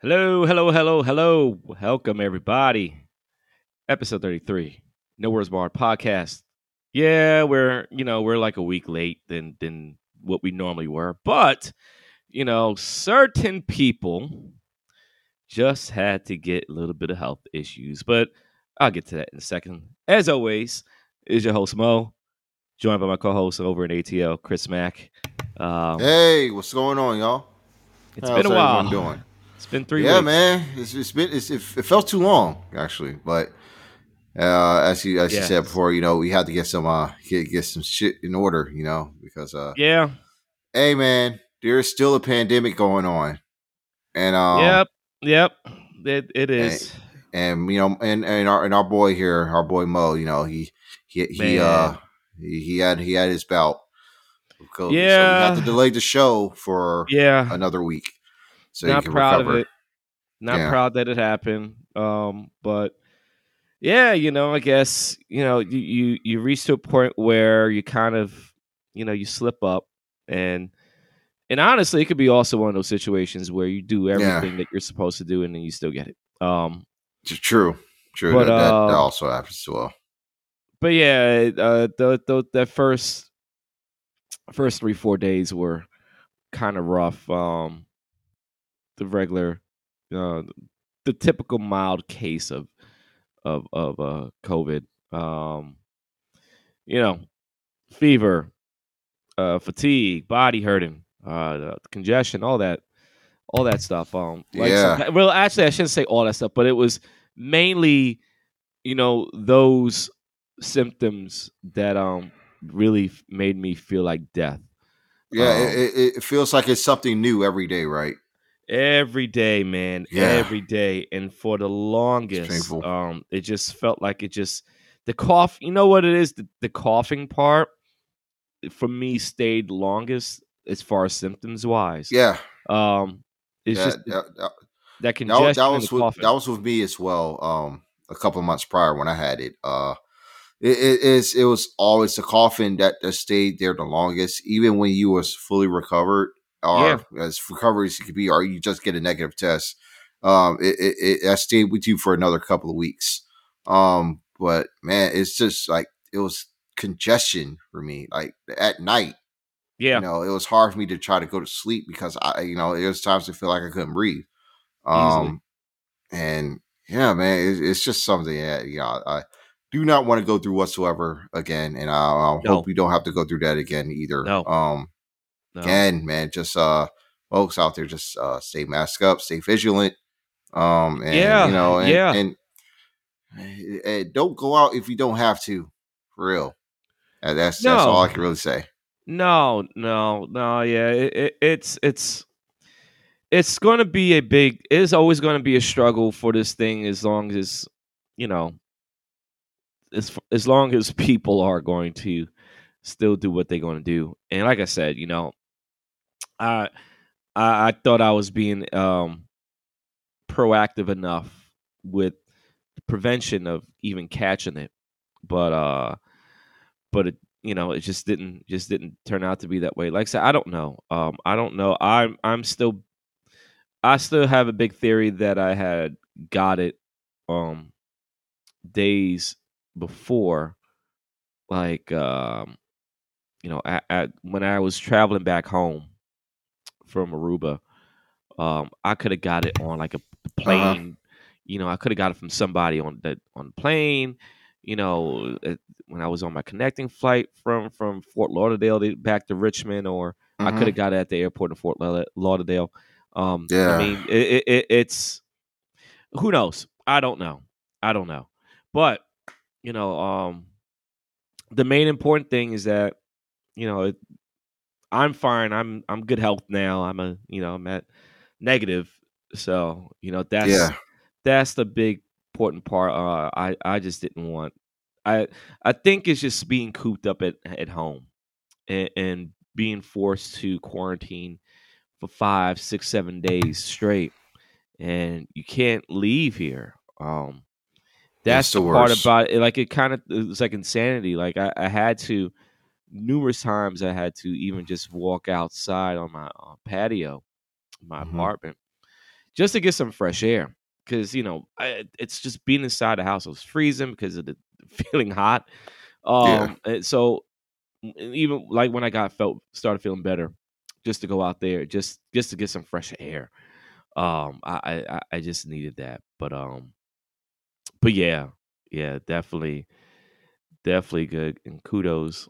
Hello, hello, hello, hello. Welcome, everybody. Episode 33, No Words Barred podcast. Yeah, we're, you know, we're like a week late than than what we normally were. But, you know, certain people just had to get a little bit of health issues. But I'll get to that in a second. As always, is your host Mo, joined by my co-host over in ATL, Chris Mack. Um, Hey, what's going on, y'all? it's How's been a while. doing? It's been three yeah, weeks. man. It's, it's been it's, it, it felt too long actually, but uh, as you as you said before, you know, we had to get some uh get get some shit in order, you know, because uh, Yeah. hey, man, there's still a pandemic going on, and um, yep. Yep. It, it is. and you know, and and our and our boy here, our boy Mo, you know, he he he Man. uh he, he had he had his bout. of COVID, so we Yeah. had to delay the show for yeah. another week, so not proud recover. of it. Not Yeah. proud that it happened. Um, but yeah, you know, I guess you know you you you reach to a point where you kind of you know you slip up and and honestly, it could be also one of those situations where you do everything that you're supposed to do and then you still get it. Um, True, true. But, that, that, uh, that also happens as well. but yeah, uh, the, the that first first three four days were kind of rough. Um, the regular, uh, the typical mild case of of of uh, COVID. Um, you know, fever, uh, fatigue, body hurting, uh, congestion, all that, all that stuff. Um, like Yeah. well, actually, I shouldn't say all that stuff, but it was mainly, you know, those symptoms that um really made me feel like death. Yeah, um, it, it feels like it's something new every day, right? Every day man Yeah. every day and for the longest um it just felt like it just the cough you know what it is the, the coughing part for me stayed longest as far as symptoms wise Yeah, um it's that, just that, that, that congestion was- that was with, coughing. that was with me as well. Um, a couple of months prior when I had it, uh, it, it is it was always the coughing that, that stayed there the longest, even when you was fully recovered, or as recovered as you could be, or you just get a negative test. Um, it, it, it that stayed with you for another couple of weeks. Um, but man, it's just like it was congestion for me, like at night. yeah You know, it was hard for me to try to go to sleep because I, you know, there was times I feel like I couldn't breathe. Easily. Um, and yeah, man, it, it's just something that you know I do not want to go through whatsoever again, and I, I No. hope we don't have to go through that again either. No. Um, no. again, man, just uh, folks out there, just uh, stay masked up, stay vigilant. Um, and Yeah, you know, and, yeah. and, and don't go out if you don't have to, for real. And that's that's all I can really say. No, no, no. Yeah, it, it, it's it's it's going to be a big. It is always going to be a struggle for this thing as long as you know, as as long as people are going to still do what they're going to do. And like I said, you know, I I, I thought I was being um proactive enough with prevention of even catching it, but uh, but it you know it just didn't just didn't turn out to be that way. Like i said i don't know. Um i don't know. I'm i'm still i still have a big theory that i had got it um days before. Like um you know at, at when i was traveling back home from aruba um i could have got it on like a plane you know i could have got it from somebody on the on the plane you know when i was on my connecting flight from from fort lauderdale to, back to richmond or I Mhm. could have got it at the airport in Fort Lauder- Lauderdale. Um, Yeah. I mean, it, it, it, it's who knows? I don't know. I don't know. But you know, um, the main important thing is that you know it, I'm fine. I'm I'm good health now. I'm a you know I'm at negative, so you know that's yeah, that's the big important part. Uh, I I just didn't want. I I think it's just being cooped up at at home, and, and being forced to quarantine for five, six, seven days straight, and you can't leave here. Um, that's It's the, the part about it. Like it kind of it's like insanity. Like I, I had to numerous times. I had to even just walk outside on my uh, patio, my Mhm. apartment, just to get some fresh air because you know I, it's just being inside the house. I was freezing because of the feeling hot. Um, yeah. so even like when I got felt started feeling better, just to go out there, just just to get some fresh air. Um, I I, I just needed that, but um, but yeah, yeah, definitely, definitely good, and kudos,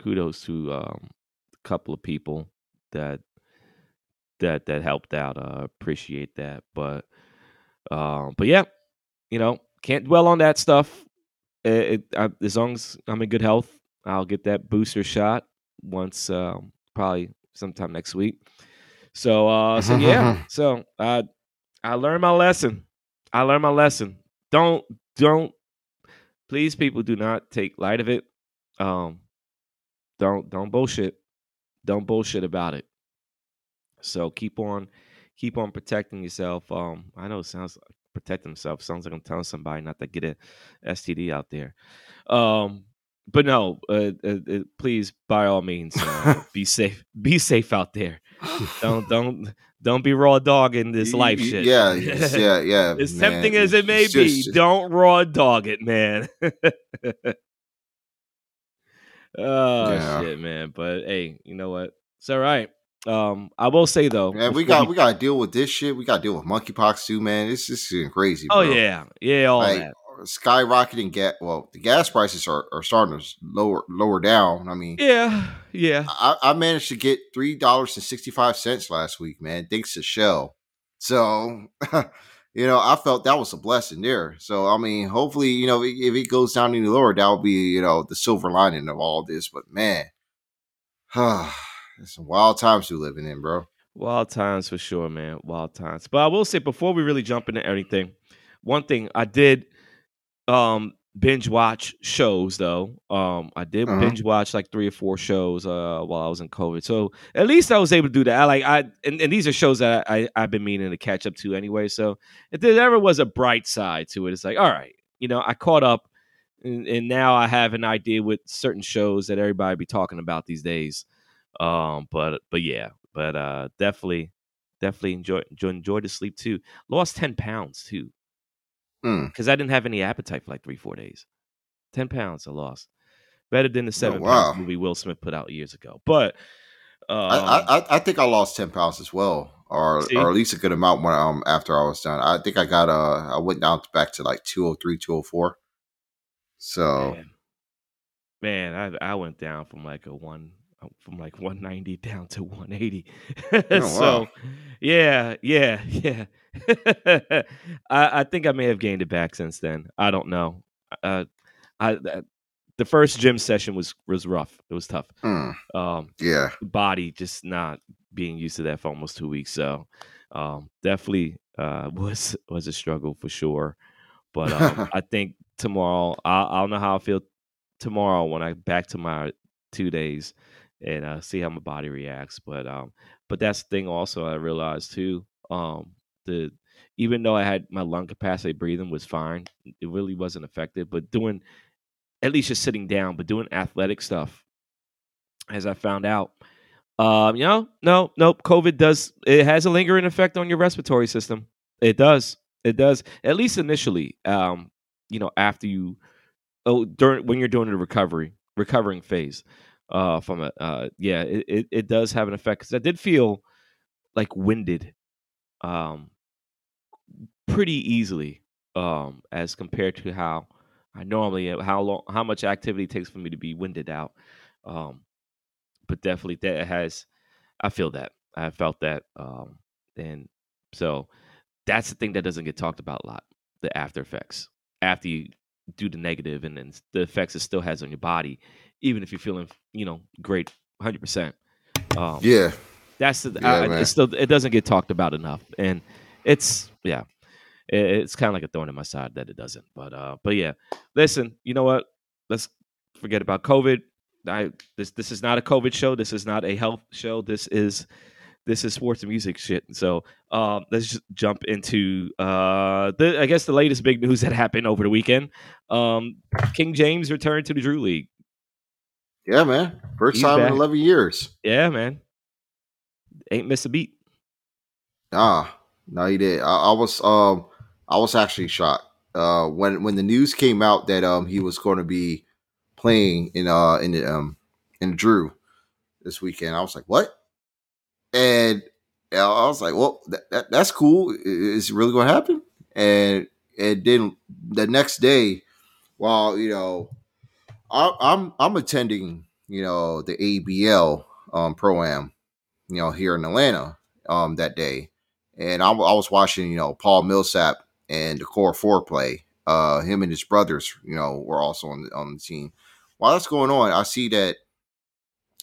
kudos to um, a couple of people that that that helped out. Uh, appreciate that, but um, but yeah, you know, can't dwell on that stuff. It, it I, as long as I'm in good health, I'll get that booster shot once, um, probably sometime next week. So, uh, so yeah, so I I learned my lesson. I learned my lesson. Don't don't please, people, do not take light of it. Um, don't don't bullshit. Don't bullshit about it. So keep on keep on protecting yourself. Um, I know it sounds like protect himself sounds like I'm telling somebody not to get a STD out there. Um, but no, uh, uh, uh, please, by all means, uh, be safe. Be safe out there. Don't don't don't be raw dog in this life shit. Yeah, yeah, yeah. as man. tempting as it may be, don't raw dog it, man. Oh yeah. shit, man. But hey, you know what? It's all right. Um, I will say though, man, we got we got to deal with this shit. We got to deal with monkeypox too, man. It's just crazy. Oh, bro. Oh yeah, yeah, all like, that skyrocketing. Get well, the gas prices are, are starting to lower lower down. I mean, yeah, yeah. I, I managed to get three dollars and sixty five cents last week, man, thanks to Shell. So, you know, I felt that was a blessing there. So, I mean, hopefully, you know, if it goes down any lower, that will be you know the silver lining of all this. But man, It's some wild times we're living in, bro. Wild times for sure, man. Wild times. But I will say before we really jump into anything, one thing I did um binge watch shows though. Um I did uh-huh. binge watch like three or four shows uh while I was in COVID. So at least I was able to do that. I like I and, and these are shows that I, I have been meaning to catch up to anyway. So if there ever was a bright side to it, it's like, all right, you know, I caught up and, and now I have an idea with certain shows that everybody be talking about these days. Um, but but yeah, but uh, definitely definitely enjoy enjoy, enjoy the sleep too. Lost ten pounds too, because mm. I didn't have any appetite for like three four days. Ten pounds I lost. Better than the oh, seven oh, wow. pounds movie Will Smith put out years ago. But um, I, I, I think I lost ten pounds as well, or see? or at least a good amount when um after I was done. I think I got uh I went down back to like 203, 204. So man, man I I went down from like a one from like 190 down to 180. Oh, so, wow. yeah, yeah, yeah. I, I, think I may have gained it back since then. I don't know. Uh, I uh, the first gym session was was rough. It was tough. Mm. Um, yeah, body just not being used to that for almost two weeks. So, um, definitely uh, was was a struggle for sure. But um, I think tomorrow I'll, I'll know how I feel tomorrow when I back to my two days and uh, see how my body reacts. But um, but that's the thing. Also, I realized too. Um, the even though I had my lung capacity, breathing was fine. It really wasn't affected. But doing at least just sitting down, but doing athletic stuff, as I found out, um, you know, no, nope. COVID does it has a lingering effect on your respiratory system. It does. It does. At least initially. Um, you know, after you, oh, during when you're doing the recovery, recovering phase uh, from it. Uh, yeah, it, it, it does have an effect because I did feel like winded, um, pretty easily, um, as compared to how I normally how long, how much activity takes for me to be winded out. Um, but definitely that has, I feel that I felt that, um, and so that's the thing that doesn't get talked about a lot, the after effects after you do the negative and then the effects it still has on your body even if you're feeling, you know, great, hundred percent. Um, yeah, that's the. Yeah, I, it still it doesn't get talked about enough, and it's yeah, it, it's kind of like a thorn in my side that it doesn't. But uh, but yeah, listen, you know what? Let's forget about COVID. I this this is not a COVID show. This is not a health show. This is this is sports and music shit. So uh, let's just jump into uh, the I guess the latest big news that happened over the weekend. Um, King James returned to the Drew League. Yeah, man. First He's time back. in 11 years. Yeah, man. Ain't miss a beat. Ah, No, he did. I, I was um I was actually shocked uh when when the news came out that um he was going to be playing in uh in the um in Drew this weekend. I was like, what? And I was like, well, that, that that's cool. Is it really going to happen? And and then the next day, while you know, I'm I'm attending you know the ABL um pro am you know here in Atlanta um that day, and I, I was watching you know Paul Millsap and the core four play. Uh, him and his brothers, you know, were also on the on the team. While that's going on, I see that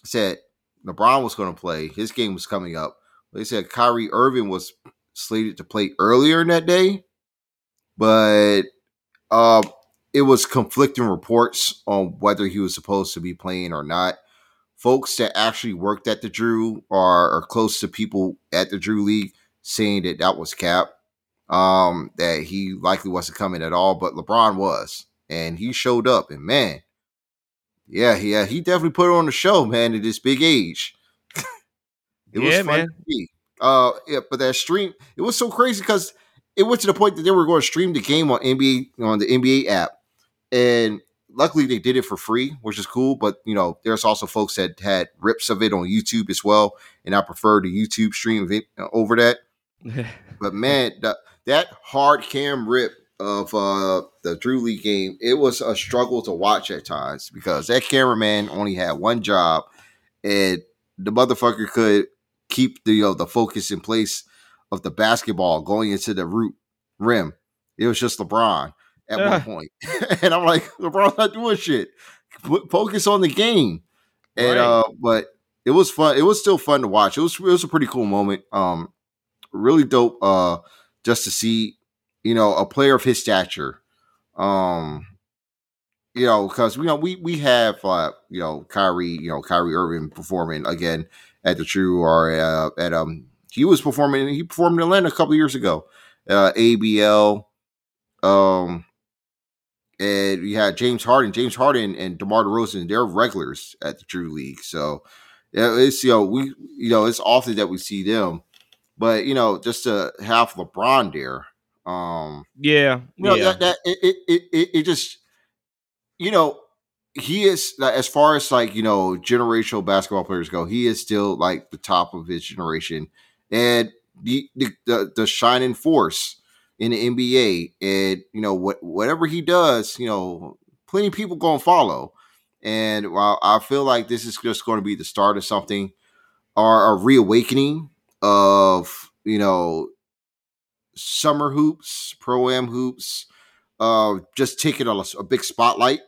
said LeBron was going to play. His game was coming up. They said Kyrie Irving was slated to play earlier in that day, but uh, it was conflicting reports on whether he was supposed to be playing or not. Folks that actually worked at the Drew or are close to people at the Drew League saying that that was cap, um, that he likely wasn't coming at all, but LeBron was, and he showed up, and man, yeah, yeah, he definitely put on the show, man, at this big age. it yeah, was fun man. to see. Uh, yeah, but that stream, it was so crazy because it went to the point that they were going to stream the game on NBA on the NBA app, and luckily they did it for free, which is cool. But you know, there's also folks that had rips of it on YouTube as well, and I prefer the YouTube stream uh, over that. but man, the, that hard cam rip of uh, the Drew League game, it was a struggle to watch at times because that cameraman only had one job, and the motherfucker could keep the you know, the focus in place of the basketball going into the root rim. It was just LeBron at one point, and I'm like, LeBron's not doing shit. Focus on the game, and right. uh, but it was fun. It was still fun to watch. It was it was a pretty cool moment. Um, really dope. Uh, just to see you know, a player of his stature. Um, you know, because you know we we have uh, you know Kyrie, you know Kyrie Irving performing again at the Drew or uh, at um he was performing he performed in Atlanta a couple years ago, uh, ABL, um, and we had James Harden, James Harden and DeMar DeRozan, they're regulars at the Drew League, so it's you know we you know it's often that we see them, but you know just to have LeBron there um, yeah, you know, yeah. That, that it, it it it just you know he is as far as like you know generational basketball players go, he is still like the top of his generation, and the the the, the shining force in the NBA, and you know what whatever he does, you know, plenty of people gonna follow. And while I feel like this is just going to be the start of something, or a reawakening of you know summer hoops, pro am hoops, uh, just taking a, a big spotlight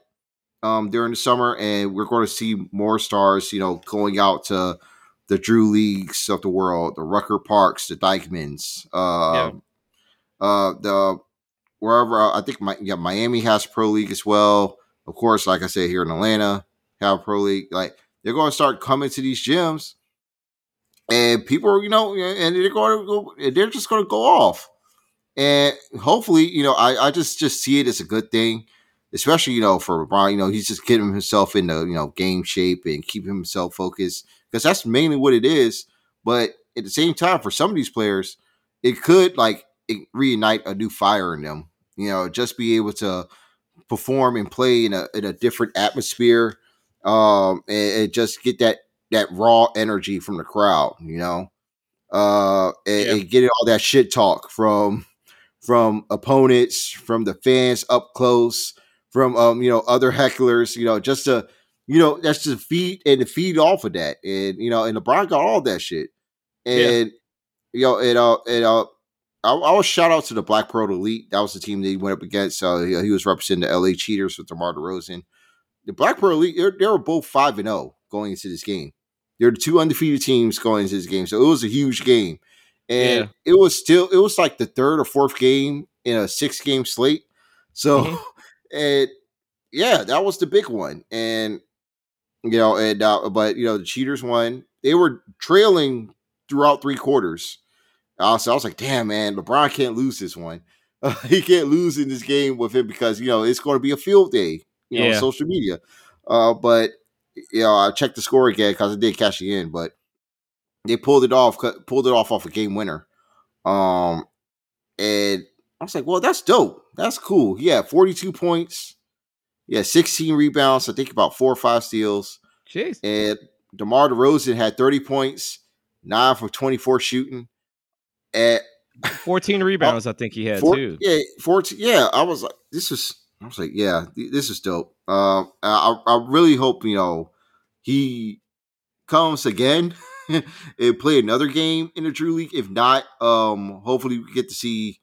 um, during the summer, and we're going to see more stars, you know, going out to the Drew Leagues of the world, the Rucker Parks, the Dyckmans, uh, yeah. Uh, the wherever. Uh, I think my, yeah, Miami has pro league as well. Of course, like I said, here in Atlanta, have pro league. Like they're going to start coming to these gyms, and people, you know, and they're going to go. They're just going to go off and hopefully, you know, I, I just just see it as a good thing, especially you know for LeBron. You know, he's just getting himself into you know game shape and keeping himself focused because that's mainly what it is. But at the same time, for some of these players, it could like reignite a new fire in them. You know, just be able to perform and play in a in a different atmosphere, um, and, and just get that that raw energy from the crowd. You know, uh, and, yeah. and getting all that shit talk from from opponents, from the fans up close, from um, you know, other hecklers, you know, just to you know, that's to feed and to feed off of that. And you know, and LeBron got all that shit. And yeah. you know, and uh and uh I, I was shout out to the Black Pearl Elite. That was the team that he went up against. Uh, he, he was representing the LA Cheaters with DeMar DeRozan. The Black Pearl Elite, they were both five and zero oh going into this game. They're the two undefeated teams going into this game, so it was a huge game and yeah. it was still it was like the third or fourth game in a six game slate. So, mm-hmm. and yeah, that was the big one, and you know, and uh, but you know, the cheaters won. They were trailing throughout three quarters. Uh, so I was like, damn, man, LeBron can't lose this one. Uh, he can't lose in this game with him because you know it's going to be a field day, you know, yeah. social media. Uh, but you know, I checked the score again because I did cash it in, but they pulled it off, pulled it off off a game winner. Um, and I was like, well, that's dope. That's cool. Yeah, 42 points. Yeah, 16 rebounds. I think about four or five steals. Jeez. And DeMar DeRozan had 30 points, nine for 24 shooting. At 14 rebounds, I think he had four, too. Yeah, 14. Yeah, I was like, this is, I was like, yeah, this is dope. Um, I, I really hope, you know, he comes again and play another game in the Drew League. If not, um, hopefully we get to see.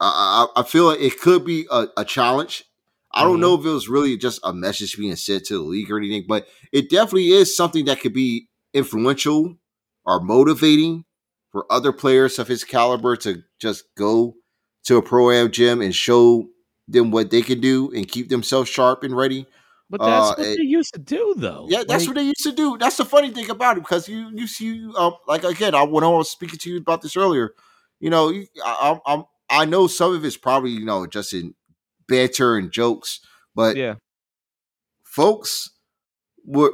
I, I, I feel like it could be a, a challenge. I don't mm-hmm. know if it was really just a message being sent to the league or anything, but it definitely is something that could be influential or motivating for other players of his caliber to just go to a pro am gym and show them what they can do and keep themselves sharp and ready but that's uh, what they used to do, though. Yeah, that's like, what they used to do. That's the funny thing about it because you you see, um, like again, I when I was speaking to you about this earlier, you know, I, I, I know some of it's probably you know just in banter and jokes, but yeah, folks were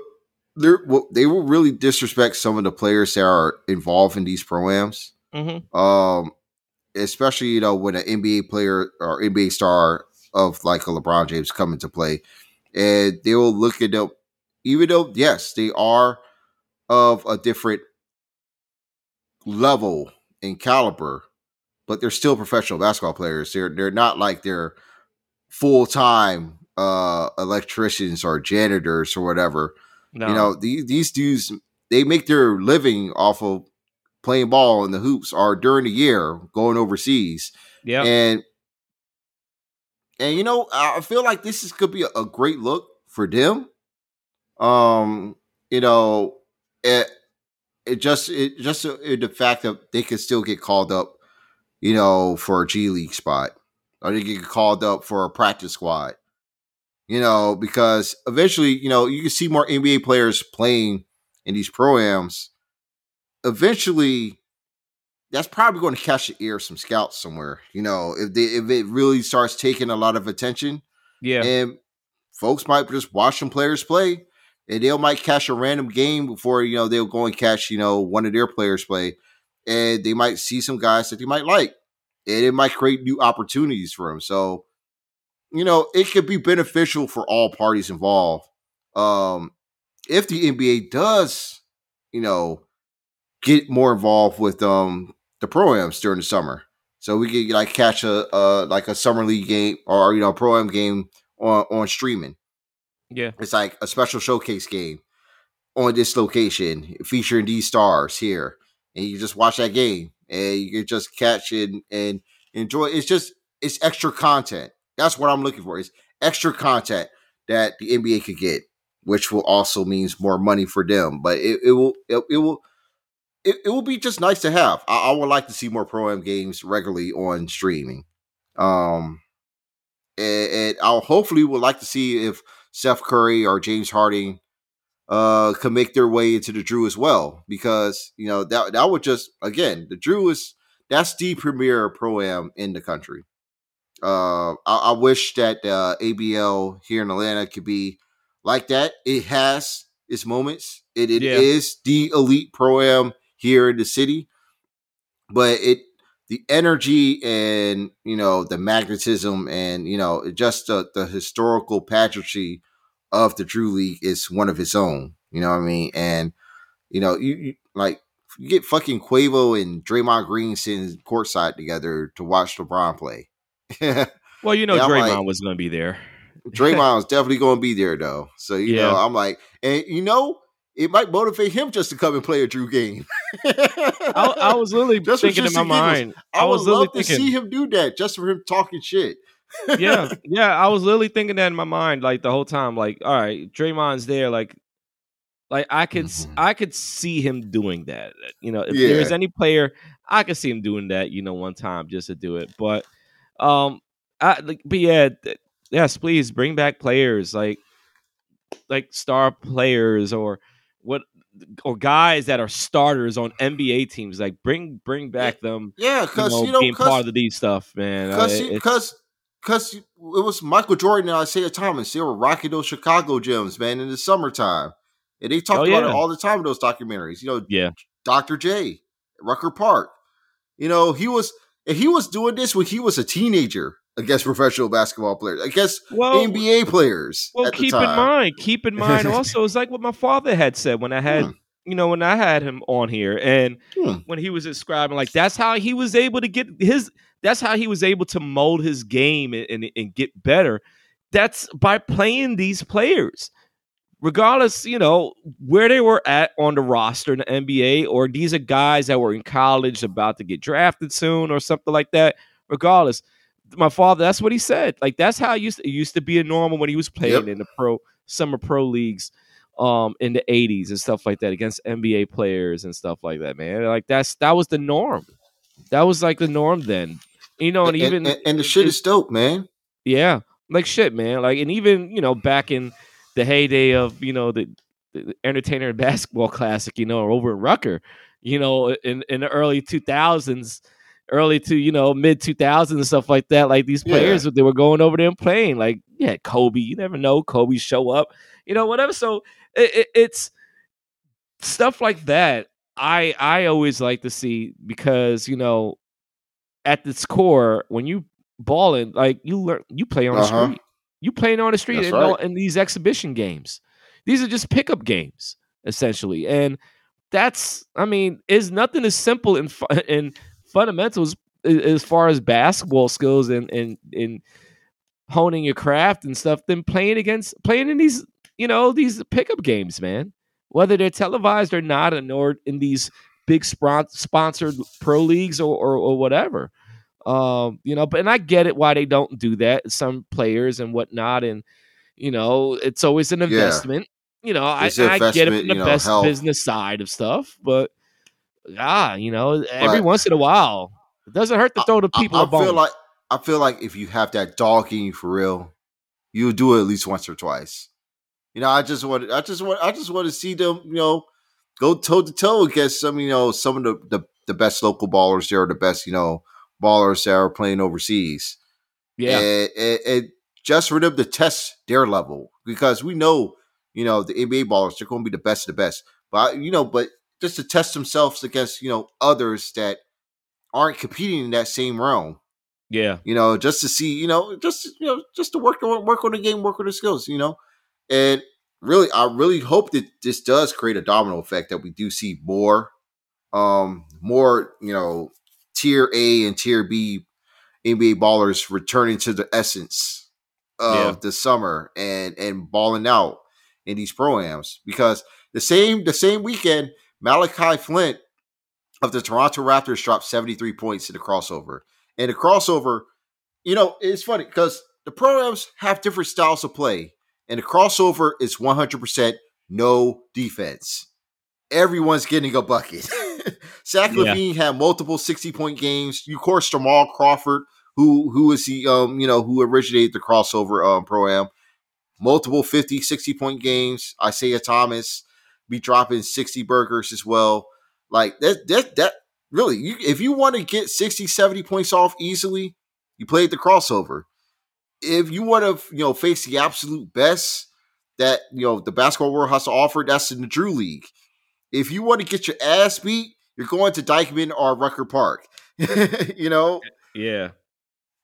they they will really disrespect some of the players that are involved in these programs. Mm-hmm. Um, especially you know when an NBA player or NBA star of like a LeBron James come into play and they will look at them, even though yes, they are of a different level and caliber, but they're still professional basketball players. They're they're not like they're full time uh electricians or janitors or whatever. No. You know, these these dudes they make their living off of playing ball in the hoops or during the year going overseas. Yeah. And and you know, I feel like this is could be a, a great look for them. Um, you know, it it just it just it, the fact that they could still get called up, you know, for a G League spot, or they get called up for a practice squad. You know, because eventually, you know, you can see more NBA players playing in these programs. Eventually, that's probably going to catch the ear of some scouts somewhere. You know, if they if it really starts taking a lot of attention, yeah, and folks might just watch some players play, and they might catch a random game before you know they'll go and catch you know one of their players play, and they might see some guys that they might like, and it might create new opportunities for them. So, you know, it could be beneficial for all parties involved. Um, if the NBA does, you know, get more involved with um the programs during the summer. So we could like catch a uh like a summer league game or you know pro am game on on streaming. Yeah, it's like a special showcase game on this location featuring these stars here, and you just watch that game and you can just catch it and, and enjoy. It's just it's extra content. That's what I'm looking for. Is extra content that the NBA could get, which will also means more money for them. But it, it will it, it will it, it will be just nice to have. I, I would like to see more pro am games regularly on streaming. Um, and, and I'll hopefully would like to see if Steph Curry or James Harden uh can make their way into the Drew as well because you know that that would just again the Drew is that's the premier pro am in the country. Uh, I, I wish that uh, ABL here in Atlanta could be like that. It has its moments. It, it yeah. is the elite pro am here in the city. But it the energy and you know the magnetism and you know just the, the historical pageantry of the Drew League is one of its own. You know what I mean? And you know, you, you like you get fucking Quavo and Draymond Green sitting courtside together to watch LeBron play. well, you know, Draymond like, was going to be there. Draymond was definitely going to be there though. So you yeah. know, I'm like, and you know, it might motivate him just to come and play a Drew game. I, I, was literally just thinking in my mind. I, I was literally thinking, to see him do that just for him talking shit. yeah, yeah. I was literally thinking that in my mind, like the whole time. Like, all right, Draymond's there. Like, like I could, mm-hmm. I could see him doing that. You know, if yeah. there's any player, I could see him doing that. You know, one time just to do it. But, um, I, like, but yeah, yes, please bring back players like, like star players or what or guys that are starters on NBA teams. Like bring bring back them. Yeah, because you know, being part of these stuff, man. Because because because it was Michael Jordan and Isiah Thomas. They were rocking those Chicago gyms, man, in the summertime, and they talked oh, about yeah. it all the time in those documentaries. You know, yeah, Dr. J, Rucker Park. You know, he was and he was doing this when he was a teenager against professional basketball players, against well, NBA players. Well, keep in mind, keep in mind also, it's like what my father had said when I had, hmm. you know, when I had him on here, and hmm. when he was describing, like that's how he was able to get his, that's how he was able to mold his game and, and, and get better. That's by playing these players regardless, you know, where they were at on the roster in the NBA, or these are guys that were in college about to get drafted soon or something like that. Regardless, my father, that's what he said. Like that's how it used to, it used to be a normal when he was playing yep. in the pro summer pro leagues um in the 80s and stuff like that against NBA players and stuff like that, man. Like that's that was the norm. That was like the norm then. You know, and, and even and, and the shit it, is dope, man. Yeah. Like shit, man. Like and even, you know, back in the heyday of you know the, the entertainer basketball classic, you know, or over in Rucker, you know, in in the early two thousands, early to you know mid two thousands and stuff like that. Like these players, yeah. they were going over there and playing. Like yeah, Kobe, you never know, Kobe show up, you know, whatever. So it, it, it's stuff like that. I I always like to see because you know at its core when you balling like you learn you play on uh-huh. the street you playing on the street in, right. in these exhibition games. These are just pickup games essentially, and that's I mean, is nothing as simple in in fundamentals as far as basketball skills and and in honing your craft and stuff than playing against playing in these you know these pickup games, man. Whether they're televised or not, and or in these big sponsored pro leagues or, or, or whatever. Um, you know, but and I get it why they don't do that. Some players and whatnot, and you know, it's always an investment. Yeah. You know, I, I, get it from the know, best business side of stuff, but ah, you know, every but, once in a while, it doesn't hurt to throw the people. I, I feel like I feel like if you have that dog in you for real, you'll do it at least once or twice. You know, I just want, I just want, I just want to see them, you know, go toe to toe against some, you know, some of the, the the best local ballers there, the best, you know, ballers that are playing overseas. Yeah, and, and, and just for them to test their level because we know, you know, the NBA ballers they're going to be the best of the best. But you know, but just to test themselves against you know others that aren't competing in that same realm. Yeah, you know, just to see, you know, just you know, just to work on work on the game, work on the skills, you know, and really, I really hope that this does create a domino effect that we do see more, um, more, you know, tier A and tier B NBA ballers returning to the essence of yeah. the summer and and balling out in these proams because the same the same weekend Malachi Flynn of the Toronto Raptors dropped 73 points in the crossover. And the crossover, you know, it's funny because the programs have different styles of play, and the crossover is 100% no defense everyone's getting a bucket. Zach yeah. LaVine had multiple 60 point games. You, of course, Jamal Crawford, who who is he, um, you know, who originated the crossover um, pro am, multiple 50, 60 point games. Isaiah Thomas be dropping 60 burgers as well. Like that, that, that really, you, if you want to get 60, 70 points off easily, you played the crossover. If you want to, you know, face the absolute best that, you know, the basketball world has to offer, that's in the Drew League if you want to get your ass beat, you're going to Dyckman or Rucker Park. you know? Yeah.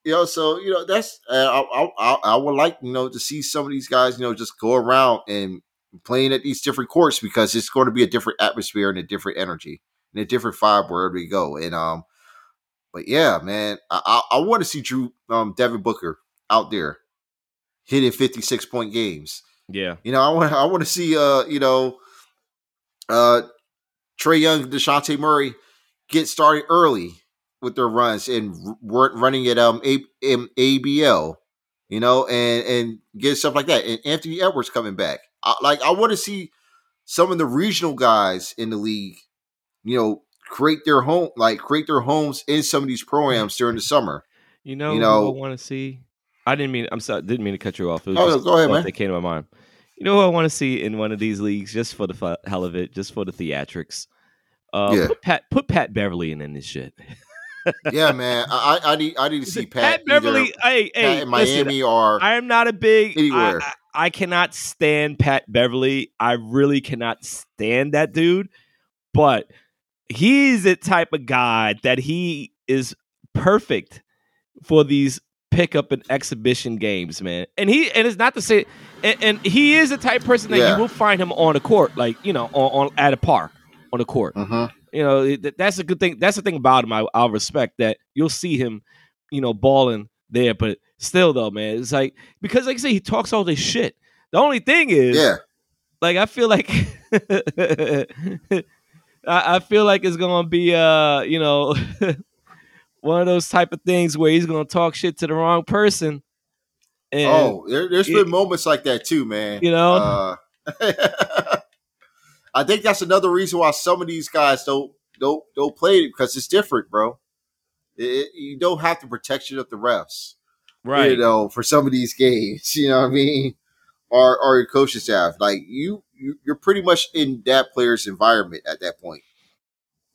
You know, so you know that's uh, I, I I would like you know to see some of these guys you know just go around and playing at these different courts because it's going to be a different atmosphere and a different energy and a different vibe wherever we go. And um, but yeah, man, I I, I want to see Drew um Devin Booker out there hitting 56 point games. Yeah, you know I want I want to see uh you know uh, Trae Young, Dejounte Murray get started early with their runs and r- running at um A- M- ABL, you know, and and get stuff like that. And Anthony Edwards coming back. I, like I want to see some of the regional guys in the league, you know, create their home, like create their homes in some of these programs during the summer. You know, you know, I want to see. I didn't mean. I'm sorry. Didn't mean to cut you off. oh, go ahead, man. That came to my mind. You know who I want to see in one of these leagues just for the hell of it, just for the theatrics. Uh, yeah. Put Pat, put Pat Beverley in, in this shit. yeah, man. I, I need I need to see Pat, Pat Beverley. Hey, hey, Pat in Miami listen, or I am not a big anywhere. I, I, I cannot stand Pat Beverley. I really cannot stand that dude. But he's the type of guy that he is perfect for these pickup and exhibition games, man. And he and it's not to say, and, and he is the type person that Yeah. you will find him on the court, like you know, on, on at a park on the court. Mhm. You know, that's a good thing. That's the thing about him. I, I'll respect that you'll see him, you know, balling there. But still, though, man, it's like because, like I say, he talks all this shit. The only thing is, Yeah. like I feel like I, I feel like it's gonna be uh you know one of those type of things where he's gonna talk shit to the wrong person. And, oh, there, there's Yeah. been moments like that too, man. You know? Uh, I think that's another reason why some of these guys don't don't don't play it because it's different, bro. It, it- you don't have the protection of the refs, right? You know, for some of these games, you know what I mean, or or your coaching staff. Like you, you you're pretty much in that player's environment at that point,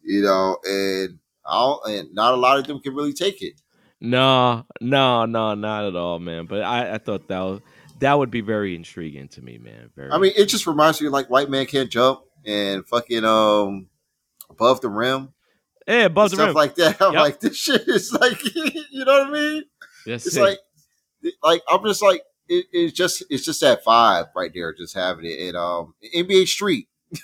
you know, and I'll, and not a lot of them can really take it. No, no, no, not at all, man. But I, I thought that was, that would be very intriguing to me, man. Very. I mean, it just reminds me of like white man can't jump and fucking um above the rim, yeah, above the rim stuff rim. like that. I'm Yep. like, this shit is like, you know what I mean? That's It's it. like, like I'm just like, it, it's just, it's just that vibe right there, just having it. And um, NBA Street,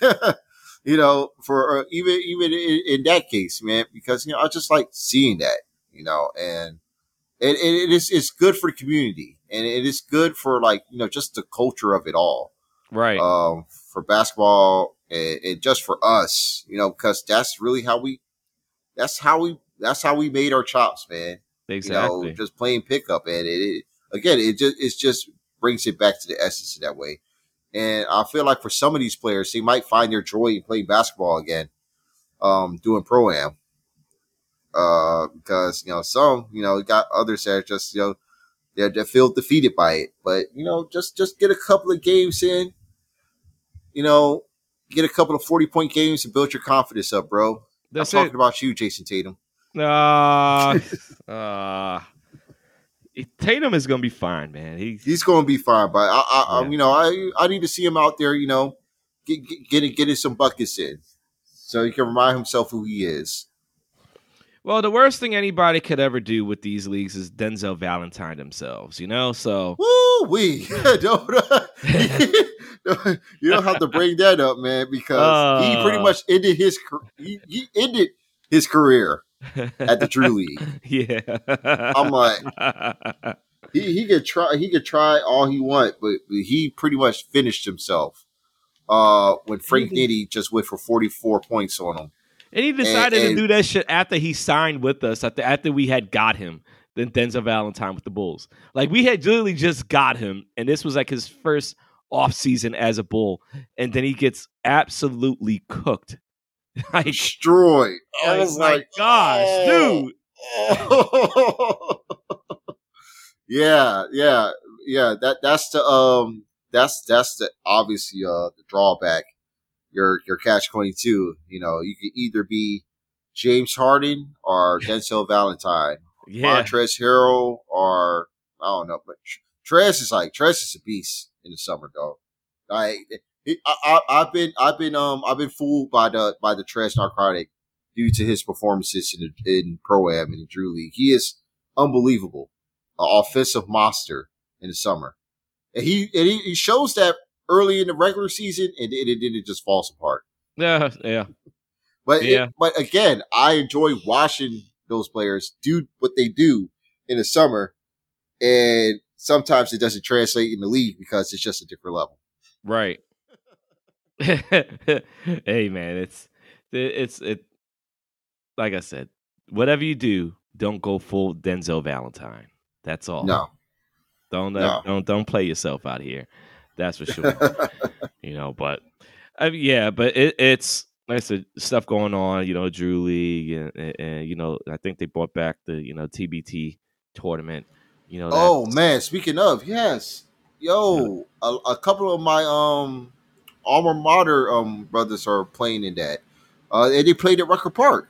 you know, for uh, even even in, in that case, man, because you know I just like seeing that, you know, and it, it, it is it's good for the community, and it is good for like you know just the culture of it all right. um, for basketball and, and just for us, you know, because that's really how we, that's how we, that's how we made our chops, man. exactly. You know, just playing pickup, and it, it again, it just, it just brings it back to the essence in that way. And I feel like for some of these players, they might find their joy in playing basketball again, um, doing pro am. Uh, because you know some, you know, got others that are just you know they're, they feel defeated by it. But you know, just just get a couple of games in, you know, get a couple of forty point games and build your confidence up, bro. That's I'm it. talking about you, Jayson Tatum. Uh, uh, Tatum is gonna be fine, man. He, He's going to be fine, but I, I, I Yeah. you know, I I need to see him out there, you know, get, get, getting getting some buckets in, so he can remind himself who he is. well, the worst thing anybody could ever do with these leagues is Denzel Valentine themselves, you know. So Woo wee! don't, you don't have to bring that up, man, because he pretty Uh. much ended his he, he ended his career at the Drew League. yeah, I'm like, he he could try he could try all he want, but he pretty much finished himself. Uh, when Frank Nitty just went for 44 points on him. and he decided and- to do that shit after he signed with us. After after we had got him, then Denzel Valentine with the Bulls. Like we had literally just got him, and this was like his first off season as a Bull, and then he gets absolutely cooked. like, Destroyed. I was my like, gosh, oh. dude. yeah, yeah, yeah. That that's the um that's that's the obviously uh the drawback. Your your catch twenty two. You know, you could either be James Harden or Denzel Valentine, Yeah, Montrezl Harrell, or I don't know, but Trez is like Trez is a beast in the summer though. Like it, I, I, I've been I've been um I've been fooled by the by the Trez narcotic due to his performances in the, in pro am and the Drew League. He is unbelievable, an offensive monster in the summer, and he and he, he shows that early in the regular season, and then it, then it just falls apart. yeah, yeah. But it- Yeah. but again, I enjoy watching those players do what they do in the summer, and sometimes it doesn't translate in the league because it's just a different level. Right. hey man, it's it's it like I said, whatever you do, don't go full Denzel Valentine. That's all. No, Don't No. uh, don't don't play yourself out here. That's for sure. you know, but I mean, yeah, but it, it's like I said, stuff going on. You know, Drew League, and, and, and, you know, I think they brought back the you know TBT tournament. You know, oh man, speaking of, yes, yo, a, a couple of my um alma mater um brothers are playing in that. Uh, and they played at Rucker Park.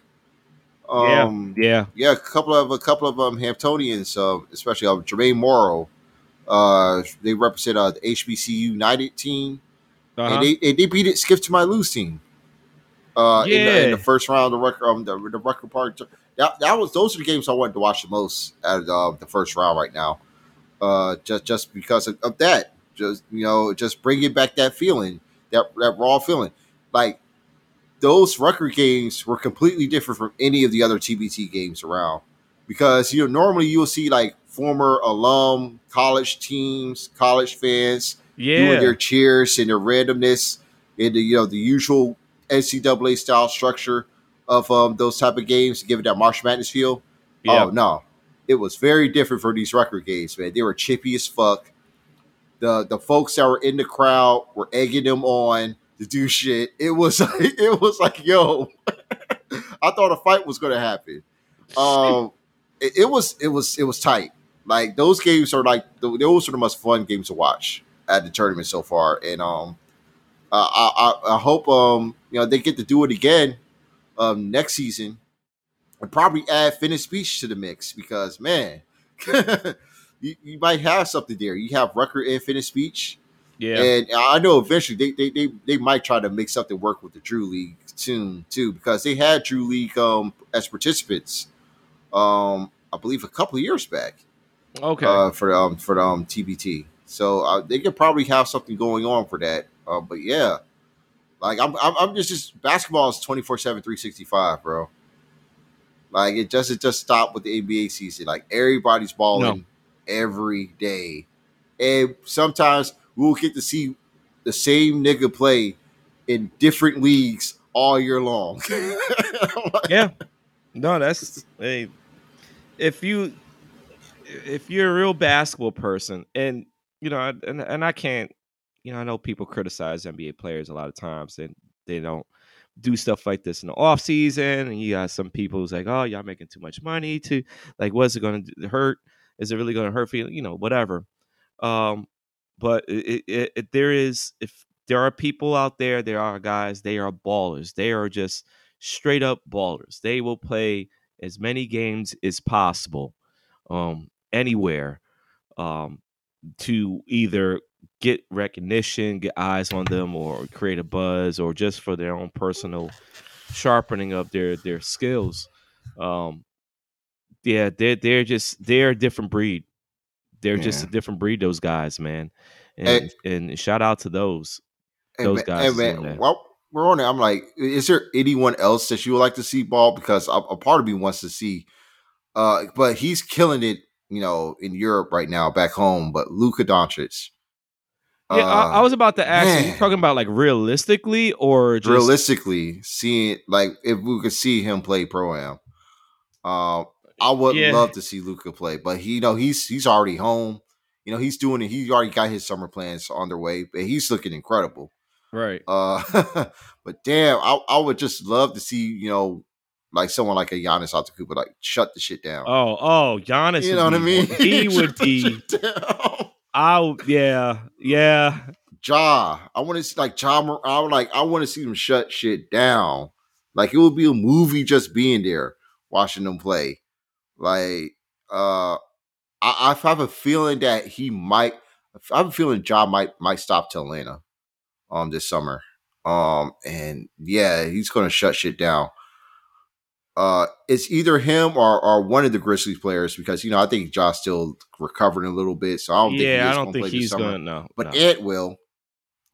Um, yeah, yeah, a couple of a couple of um Hamptonians, uh, especially uh, Jermaine Morrow. Uh, they represent uh, the HBCU United team, uh-huh. and they and they beat it Skip to my Lou team. Uh, in, the, in the first round of the record, um, the, the Rucker Park, that, that was those are the games I wanted to watch the most out of uh, the first round right now. Uh, just just because of, of, that, just you know, just bringing back that feeling, that that raw feeling. Like those Rucker games were completely different from any of the other TBT games around, because you know normally you'll see like former alum college teams, college fans yeah. doing their cheers and their randomness and the you know the usual NCAA style structure of um, those type of games to give it that March Madness feel. Yeah. Oh no, it was very different for these Rucker games, man. They were chippy as fuck. The the folks that were in the crowd were egging them on to do shit. It was like it was like, yo, I thought a fight was gonna happen. Um, it, it, was it was it was tight. Like those games are like those are the most fun games to watch at the tournament so far, and um, I, I I hope um you know they get to do it again um next season and probably add Finney Speech to the mix because man, you, you might have something there. You have Rucker and Finney Speech. Yeah. And I know eventually they, they they they might try to make something work with the Drew League soon too, because they had Drew League um as participants um I believe a couple of years back. Okay. Uh, for um for the um TBT. So uh, they could probably have something going on for that. Uh, but yeah. Like I'm, I'm, I'm just, just basketball is 24 7 365 bro like it just it just stopped with the NBA season. Like everybody's balling no. Every day, and sometimes we'll get to see the same nigga play in different leagues all year long. yeah, no, that's hey, if you if you're a real basketball person, and you know, and and I can't, you know, I know people criticize NBA players a lot of times, and they don't do stuff like this in the off season, and you got some people who's like, "Oh, y'all making too much money to like, what's it going to hurt? Is it really going to hurt you? You know, whatever." Um, but it, it, it, there is if there are people out there, there are guys, they are ballers. They are just straight up ballers. They will play as many games as possible, um, anywhere, um, to either get recognition, get eyes on them, or create a buzz, or just for their own personal sharpening of their their skills. Um, yeah, they're they're just they're a different breed. They're yeah. just a different breed. Those guys, man, and and, and shout out to those those guys. man, well, we're on it. I'm like, is there anyone else that you would like to see ball? Because a, a part of me wants to see, uh, but he's killing it, you know, in Europe right now, back home. But Luka Doncic, yeah, uh, I, I, was about to ask. Man. Are you talking about like realistically or just realistically seeing like if we could see him play pro am? Um, I would yeah. love to see Luka play, but he, you know, he's he's already home. You know, he's doing it. He already got his summer plans on their way, but he's looking incredible. Right. Uh, but damn, I, I would just love to see you know like someone like a Giannis Antetokounmpo like shut the shit down. Oh, oh, Giannis. You know what I mean? He would be. I yeah yeah. Ja, I want to see like Ja. I would like I want to see them shut shit down. Like it would be a movie just being there watching them play. Like uh, I, I have a feeling that he might. I have a feeling Ja might might stop to Atlanta um this summer. Um and yeah, he's gonna shut shit down uh, it's either him or, or one of the Grizzlies players because you know I think Josh still recovering a little bit, so I don't yeah, think I don't think he's going to no. But no. Ed will.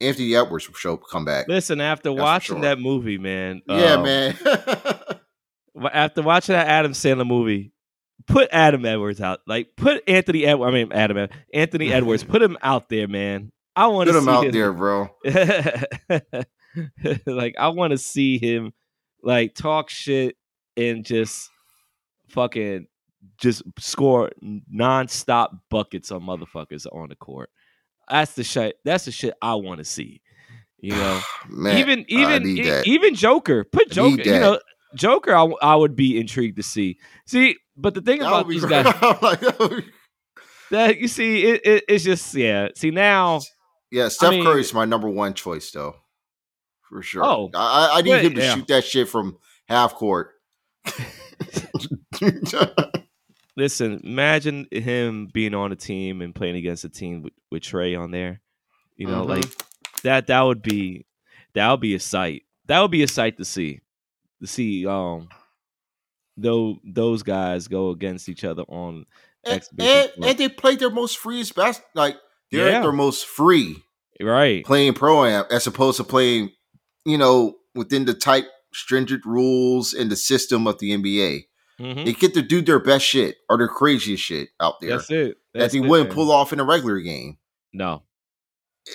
Anthony Edwards will show come back. Listen, after That's watching sure. that movie, man. Yeah, um, man. after watching that Adam Sandler movie, put Adam Edwards out. Like put Anthony Edwards. I mean Adam Anthony Edwards. put him out there, man. I want to put him out him. there, bro. like I want to see him like talk shit and just fucking just score nonstop buckets on motherfuckers on the court. That's the shit. That's the shit I want to see. You know, Man, even even even Joker. Put Joker. You know, Joker. I, I would be intrigued to see. See, but the thing that about these guys, that you see, it, it, it's just yeah. See now, yeah. Steph I mean, Curry's my number one choice though, for sure. Oh, I, I need but, him to yeah. shoot that shit from half court Listen, imagine him being on a team and playing against a team with, with Trae on there. You know, mm-hmm. like that. That would be that would be a sight. That would be a sight to see. To see, um, though those guys go against each other on and, and, and, they played their most freest best like they're yeah. at their most free right playing pro am as opposed to playing you know within the tight stringent rules and the system of the nba mm-hmm. they get to do their best shit or their craziest shit out there that's it that's that they it, wouldn't man. pull off in a regular game no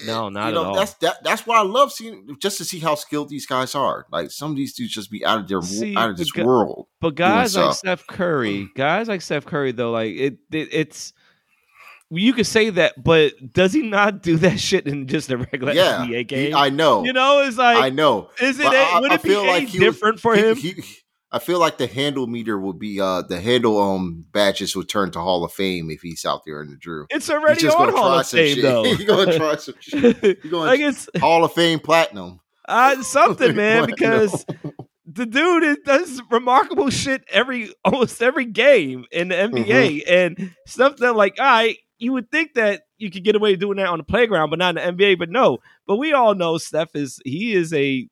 no, not you know, at all. That's that, that's why I love seeing just to see how skilled these guys are. Like some of these dudes just be out of their see, out of this world. But guys like Steph Curry, mm-hmm. guys like Steph Curry, though, like it, it it's you could say that, but does he not do that shit in just a regular yeah, NBA game? He, I know. You know, it's like I know. Is it? A, would it be like different was, for he, him? He, I feel like the handle meter will be uh the handle um badges will turn to Hall of Fame if he's out there in the Drew. It's already on Hall of Fame shit. though. He's gonna try some shit. He's going like it's, Hall of Fame platinum. Uh something, man, because the dude is, does remarkable shit every almost every game in the NBA mm-hmm. and stuff that like all right, you would think that you could get away doing that on the playground, but not in the NBA. But no, but we all know Steph is he is a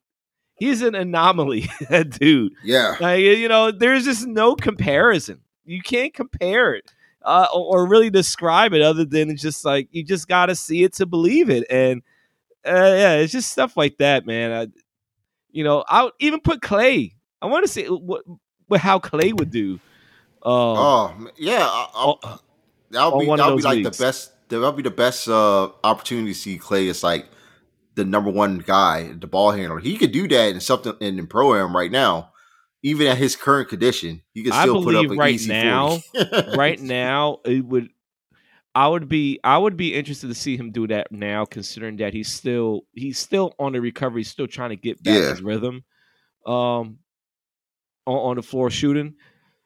he's an anomaly, that dude. Yeah. Like, you know, there's just no comparison. You can't compare it uh, or, or, really describe it other than it's just like you just got to see it to believe it. And uh, yeah, it's just stuff like that, man. I, you know, I'll even put Clay. I want to see what, what how Clay would do. Um, oh yeah, I'll, I'll, that'll be that'll be like leagues. the best. That'll be the best uh, opportunity to see Clay. It's like the number one guy, the ball handler. He could do that in something in, in pro am right now. Even at his current condition, he could still put up an right easy now. right now, it would. I would be. I would be interested to see him do that now, considering that he's still he's still on the recovery, still trying to get back yeah. his rhythm, um, on, on the floor shooting.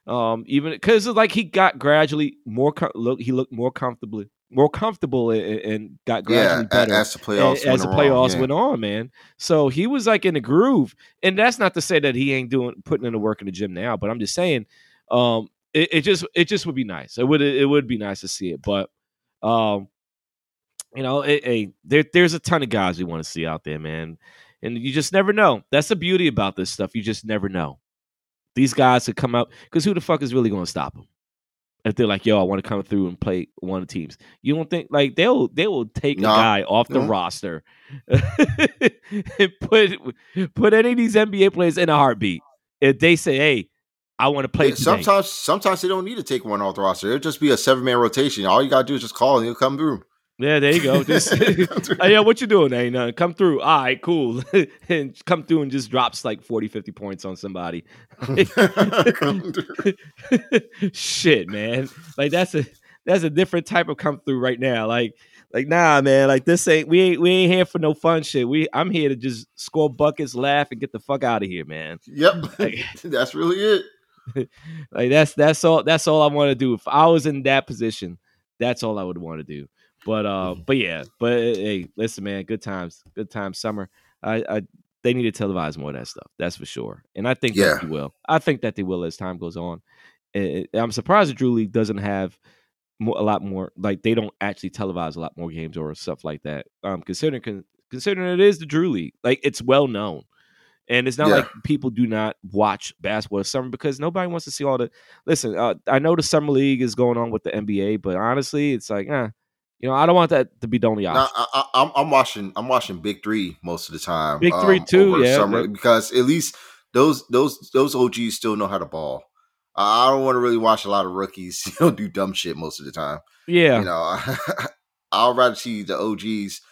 Um, even because like he got gradually more look, he looked more comfortably more comfortable and, and got gradually yeah, better as the playoffs as the playoffs went on, man. So he was like in the groove, and that's not to say that he ain't doing putting in the work in the gym now, but I'm just saying, um, it, it just it just would be nice. It would it would be nice to see it, but um, you know, it, there there's a ton of guys we want to see out there, man, and you just never know. That's the beauty about this stuff. You just never know. These guys could come out because who the fuck is really going to stop them? If they're like, "Yo, I want to come through and play one of the teams," you don't think like they'll they will take no. a guy off the no. roster and put put any of these NBA players in a heartbeat if they say, "Hey, I want to play." Yeah, sometimes sometimes they don't need to take one off the roster. It'll just be a seven man rotation. All you gotta do is just call and he'll come through. Yeah, there you go. Just oh, yeah, what you doing? Ain't nothing. Come through. All right, cool. and come through and just drops like 40, 50 points on somebody. Shit, man. Like that's a that's a different type of come through right now. Like like nah, man. Like this ain't we ain't we ain't here for no fun shit. We I'm here to just score buckets, laugh, and get the fuck out of here, man. Yep, like, that's really it. like that's that's all that's all I want to do. If I was in that position, that's all I would want to do. But uh, mm-hmm. but yeah, but hey, listen, man, good times, good times, summer. I, I they need to televise more of that stuff. That's for sure, and I think yeah. that they will. I think that they will as time goes on. It, I'm surprised the Drew League doesn't have more, a lot more. Like they don't actually televise a lot more games or stuff like that. Um, considering con, considering it is the Drew League, like it's well known. And it's not yeah. like people do not watch basketball this summer because nobody wants to see all the. Listen, uh, I know the summer league is going on with the NBA, but honestly, it's like, eh, you know, I don't want that to be the only option. No, I, am I'm watching. I'm watching Big Three most of the time. Big Three um, too, yeah. Summer, because at least those those those OGs still know how to ball. I don't want to really watch a lot of rookies. You know, do dumb shit most of the time. Yeah, you know, I'll rather see the OGs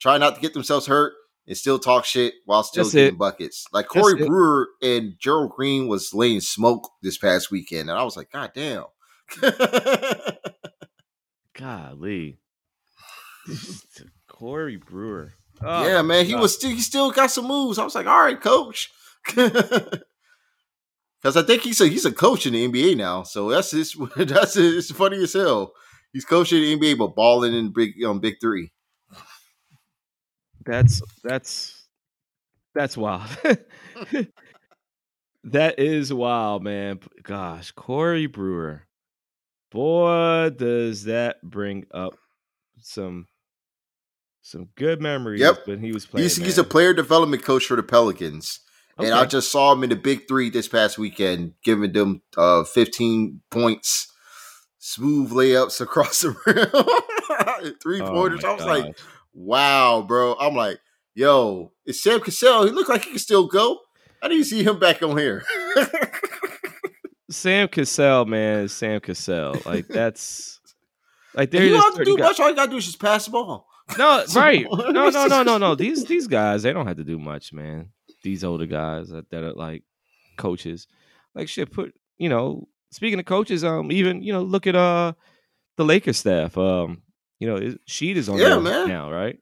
try not to get themselves hurt and still talk shit while still That's getting it. buckets. Like Corey That's Brewer it. and Gerald Green was laying smoke this past weekend, and I was like, God damn. Golly. Corey Brewer. Oh, yeah, man, he God. was still he still got some moves. I was like, all right, coach. Because I think he's a he's a coach in the NBA now, so that's his, that's it's funny as hell. He's coaching the NBA, but balling in big um big three. That's that's that's wild. that is wild, man. Gosh, Corey Brewer. Boy, does that bring up some some good memories yep. when he was playing. He's, he's, a player development coach for the Pelicans. Okay. And I just saw him in the big three this past weekend, giving them uh, 15 points, smooth layups across the rim, three pointers. Oh I was God. like, wow, bro. I'm like, yo, it's Sam Cassell. He looked like he can still go. I didn't see him back on here. Sam Cassell, man, Sam Cassell. Like that's like you don't have to do guys. much. All you gotta do is just pass the ball. No, right? No, no, no, no, no. These these guys, they don't have to do much, man. These older guys that, that are like coaches, like shit. Put you know. Speaking of coaches, um, even you know, look at uh the Lakers staff. Um, you know, Sheed is on yeah, man. now, right?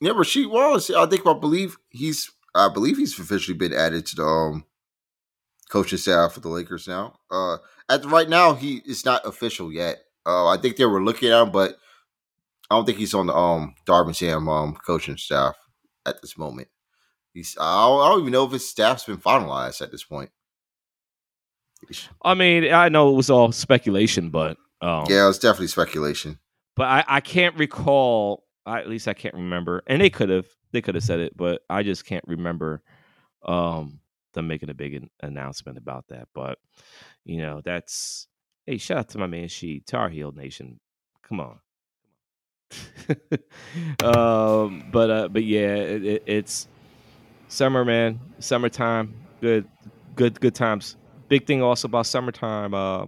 Yeah, Rasheed Wallace. I think I believe he's I believe he's officially been added to the um, coaching staff for the Lakers now. Uh, at right now, he is not official yet. Uh, I think they were looking at him, but I don't think he's on the um Darvin Ham um coaching staff at this moment. He's I don't, I don't even know if his staff's been finalized at this point. I mean, I know it was all speculation, but um, yeah, it was definitely speculation. But I, I can't recall. I, at least I can't remember. And they could have they could have said it, but I just can't remember um, them making a big announcement about that. But you know, that's hey, shout out to my man She Tar Heel Nation. Come on. um, but uh, but yeah, it, it, it's summer, man. Summertime, good, good, good times. Big thing also about summertime. Uh,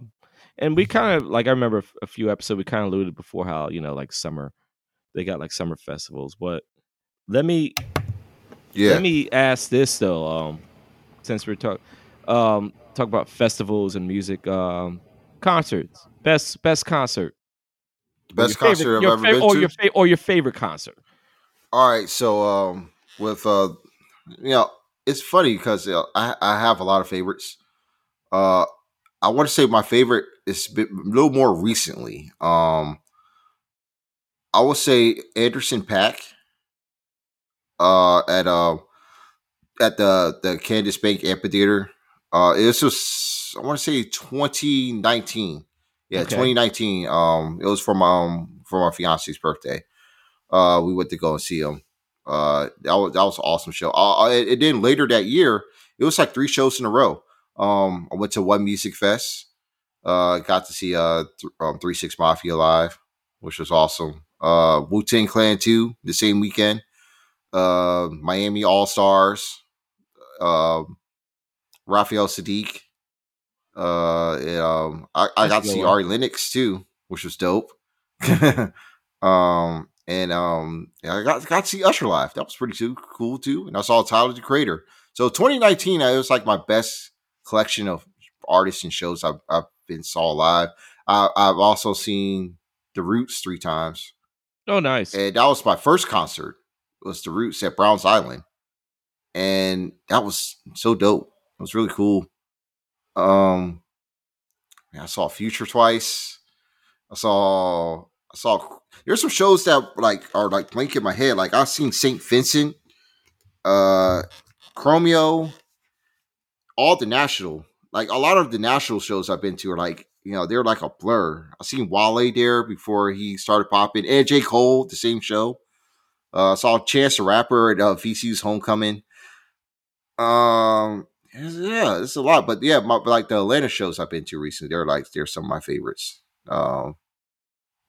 and we kind of like I remember a few episodes we kind of alluded before how you know like summer, they got like summer festivals. But let me, yeah, let me ask this though. Um, since we're talking, um, talk about festivals and music, um, concerts. Best best concert Best concert favorite, I've ever been or to, your fa- or your favorite concert. All right, so um, with uh, you know, it's funny because uh, I I have a lot of favorites. Uh, I want to say my favorite is a, little more recently. Um, I would say Anderson Paak. Uh, at uh, at the the Cadence Bank Amphitheater. Uh, this was I want to say 2019. Yeah, okay. 2019. Um, it was for my um, for my fiance's birthday. Uh, we went to go and see him. Uh, that was that was an awesome show. Uh, and then later that year, it was like three shows in a row. Um, I went to one music fest. Uh, got to see uh th- um, Three Six Mafia live, which was awesome. Uh, Wu Tang Clan two the same weekend. Uh, Miami All Stars. Uh, Raphael Saadiq. Uh, um, I, I got to see Ari Lennox too, which was dope. um, and um, I got got to see Usher live. That was pretty too, cool too. And I saw Tyler the Creator. So 2019, it was like my best collection of artists and shows I've, I've been saw live. I, I've also seen The Roots three times. Oh, nice! And that was my first concert. It was The Roots at Browns Island, and that was so dope. It was really cool. Um, I saw Future twice. I saw I saw there's some shows that like are like blank in my head. Like I've seen Saint Vincent, uh, Chromeo, all the national. Like a lot of the national shows I've been to are like you know they're like a blur. I seen Wale there before he started popping, and J Cole the same show. Uh, saw Chance the Rapper at uh, VCU's homecoming. Um, yeah, it's a lot. But yeah, my, like the Atlanta shows I've been to recently, they're like they're some of my favorites. Um,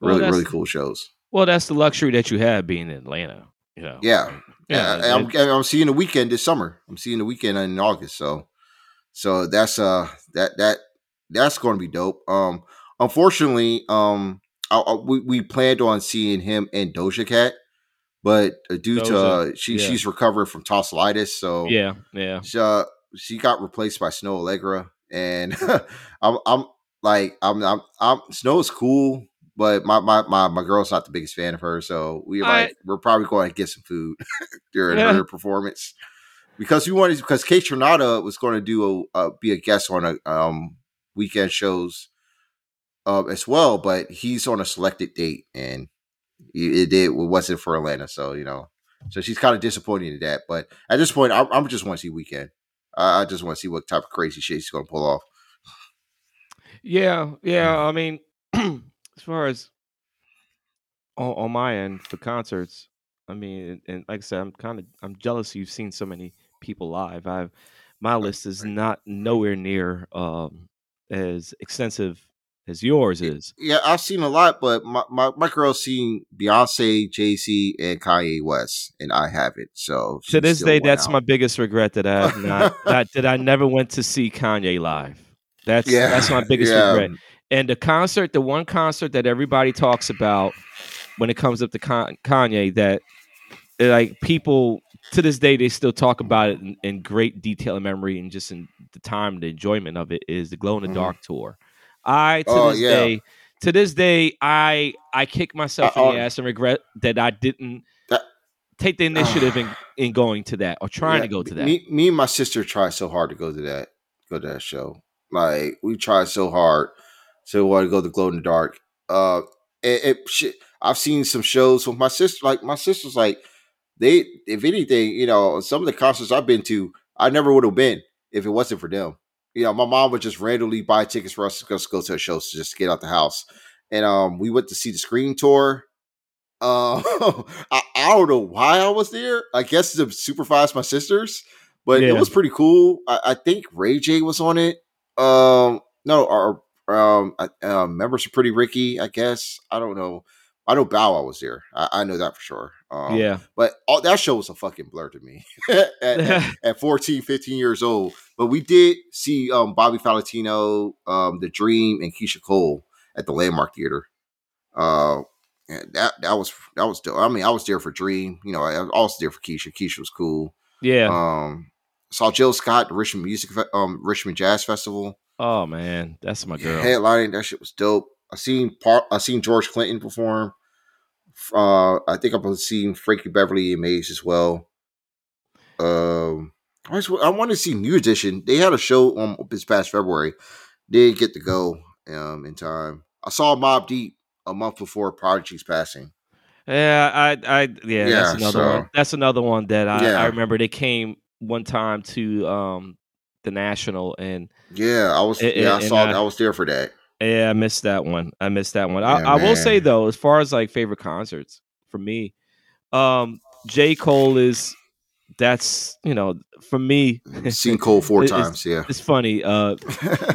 really, well, really cool shows. Well, that's the luxury that you have being in Atlanta. You know. Yeah, yeah. yeah I'm, I'm seeing the Weeknd this summer. I'm seeing the Weeknd in August. So, so that's uh that that that's going to be dope. Um, unfortunately, um, I, I, we we planned on seeing him and Doja Cat but uh, due Doja, to uh, she yeah. she's recovering from tonsillitis, so yeah, yeah. Uh, she got replaced by Snoh Aalegra, and I'm I'm like I'm I'm, I'm cool, but my, my my my girl's not the biggest fan of her, so we like we're probably going to get some food during yeah. her performance because we wanted because Kaytranada was going to do a, be a guest on a um Weeknd shows uh, as well, but he's on a selected date and it, it, it wasn't for Atlanta, so you know. So she's kind of disappointed in that, but at this point, I, I just want to see Weeknd. I, I just want to see what type of crazy shit he's going to pull off. Yeah, yeah. I mean, as far as on, on, my end for concerts, I mean, and, and like I said, I'm kind of I'm jealous you've seen so many people live. I've my list is not nowhere near um, as extensive as yours is. Yeah, I've seen a lot, but my, my, my girl's seen Beyonce, Jay Z, and Kanye West, and I haven't. So to this day, that's out. my biggest regret that I have not that, that I never went to see Kanye live. That's yeah, that's my biggest yeah. regret. And the concert, the one concert that everybody talks about when it comes up to Kanye, that like people to this day they still talk about it in, in, great detail and memory and just in the time the enjoyment of it is the glow in the mm-hmm. dark mm-hmm. tour i to oh, this yeah. day to this day i i kick myself uh, in the uh, ass and regret that i didn't that, take the initiative uh, in, in going to that or trying yeah, to go to that me, me and my sister tried so hard to go to that go to that show like we tried so hard so we want to go to glow in the dark uh it, it I've seen some shows with my sister. Like my sister's like, they, if anything, you know, some of the concerts I've been to, I never would have been if it wasn't for them. You know, my mom would just randomly buy tickets for us to go, to go to a show to just get out the house. And um, we went to see the Scream tour. Uh, I, I, don't know why I was there. I guess to supervise my sisters, but yeah. it was pretty cool. I, I, think Ray J was on it. Um, no, our um, uh, members are pretty Ricky. I guess I don't know. I know Bow Wow was there. I, I know that for sure. Um, yeah. But all, that show was a fucking blur to me at, at, at, 14, 15 years old. But we did see um, Bobby Valentino, um, The Dream, and Keyshia Cole at the Landmark Theater. Uh, that that was that was dope. I mean, I was there for Dream. You know, I was also there for Keyshia. Keyshia was cool. Yeah. Um, saw Jill Scott, the Richmond Music, um, Richmond Jazz Festival. Oh man, that's my girl. Headlining that shit was dope. I seen part. I seen George Clinton perform. Uh, I think I've seen Frankie Beverly and Maze as well. Um, I, just, I want to see New Edition. They had a show on this past February. Didn't get to go um in time. I saw Mobb Deep a month before Prodigy's passing. Yeah, I, I, yeah, yeah that's another so, one. That's another one that I, yeah. I remember. They came one time to um the National, and yeah, I was, it, yeah, I saw, I, I was there for that. Yeah, I missed that one. I missed that one. I, I, will say though, as far as like favorite concerts for me, um, J. Cole is that's you know for me seen Cole four times. Yeah, it's funny. Uh,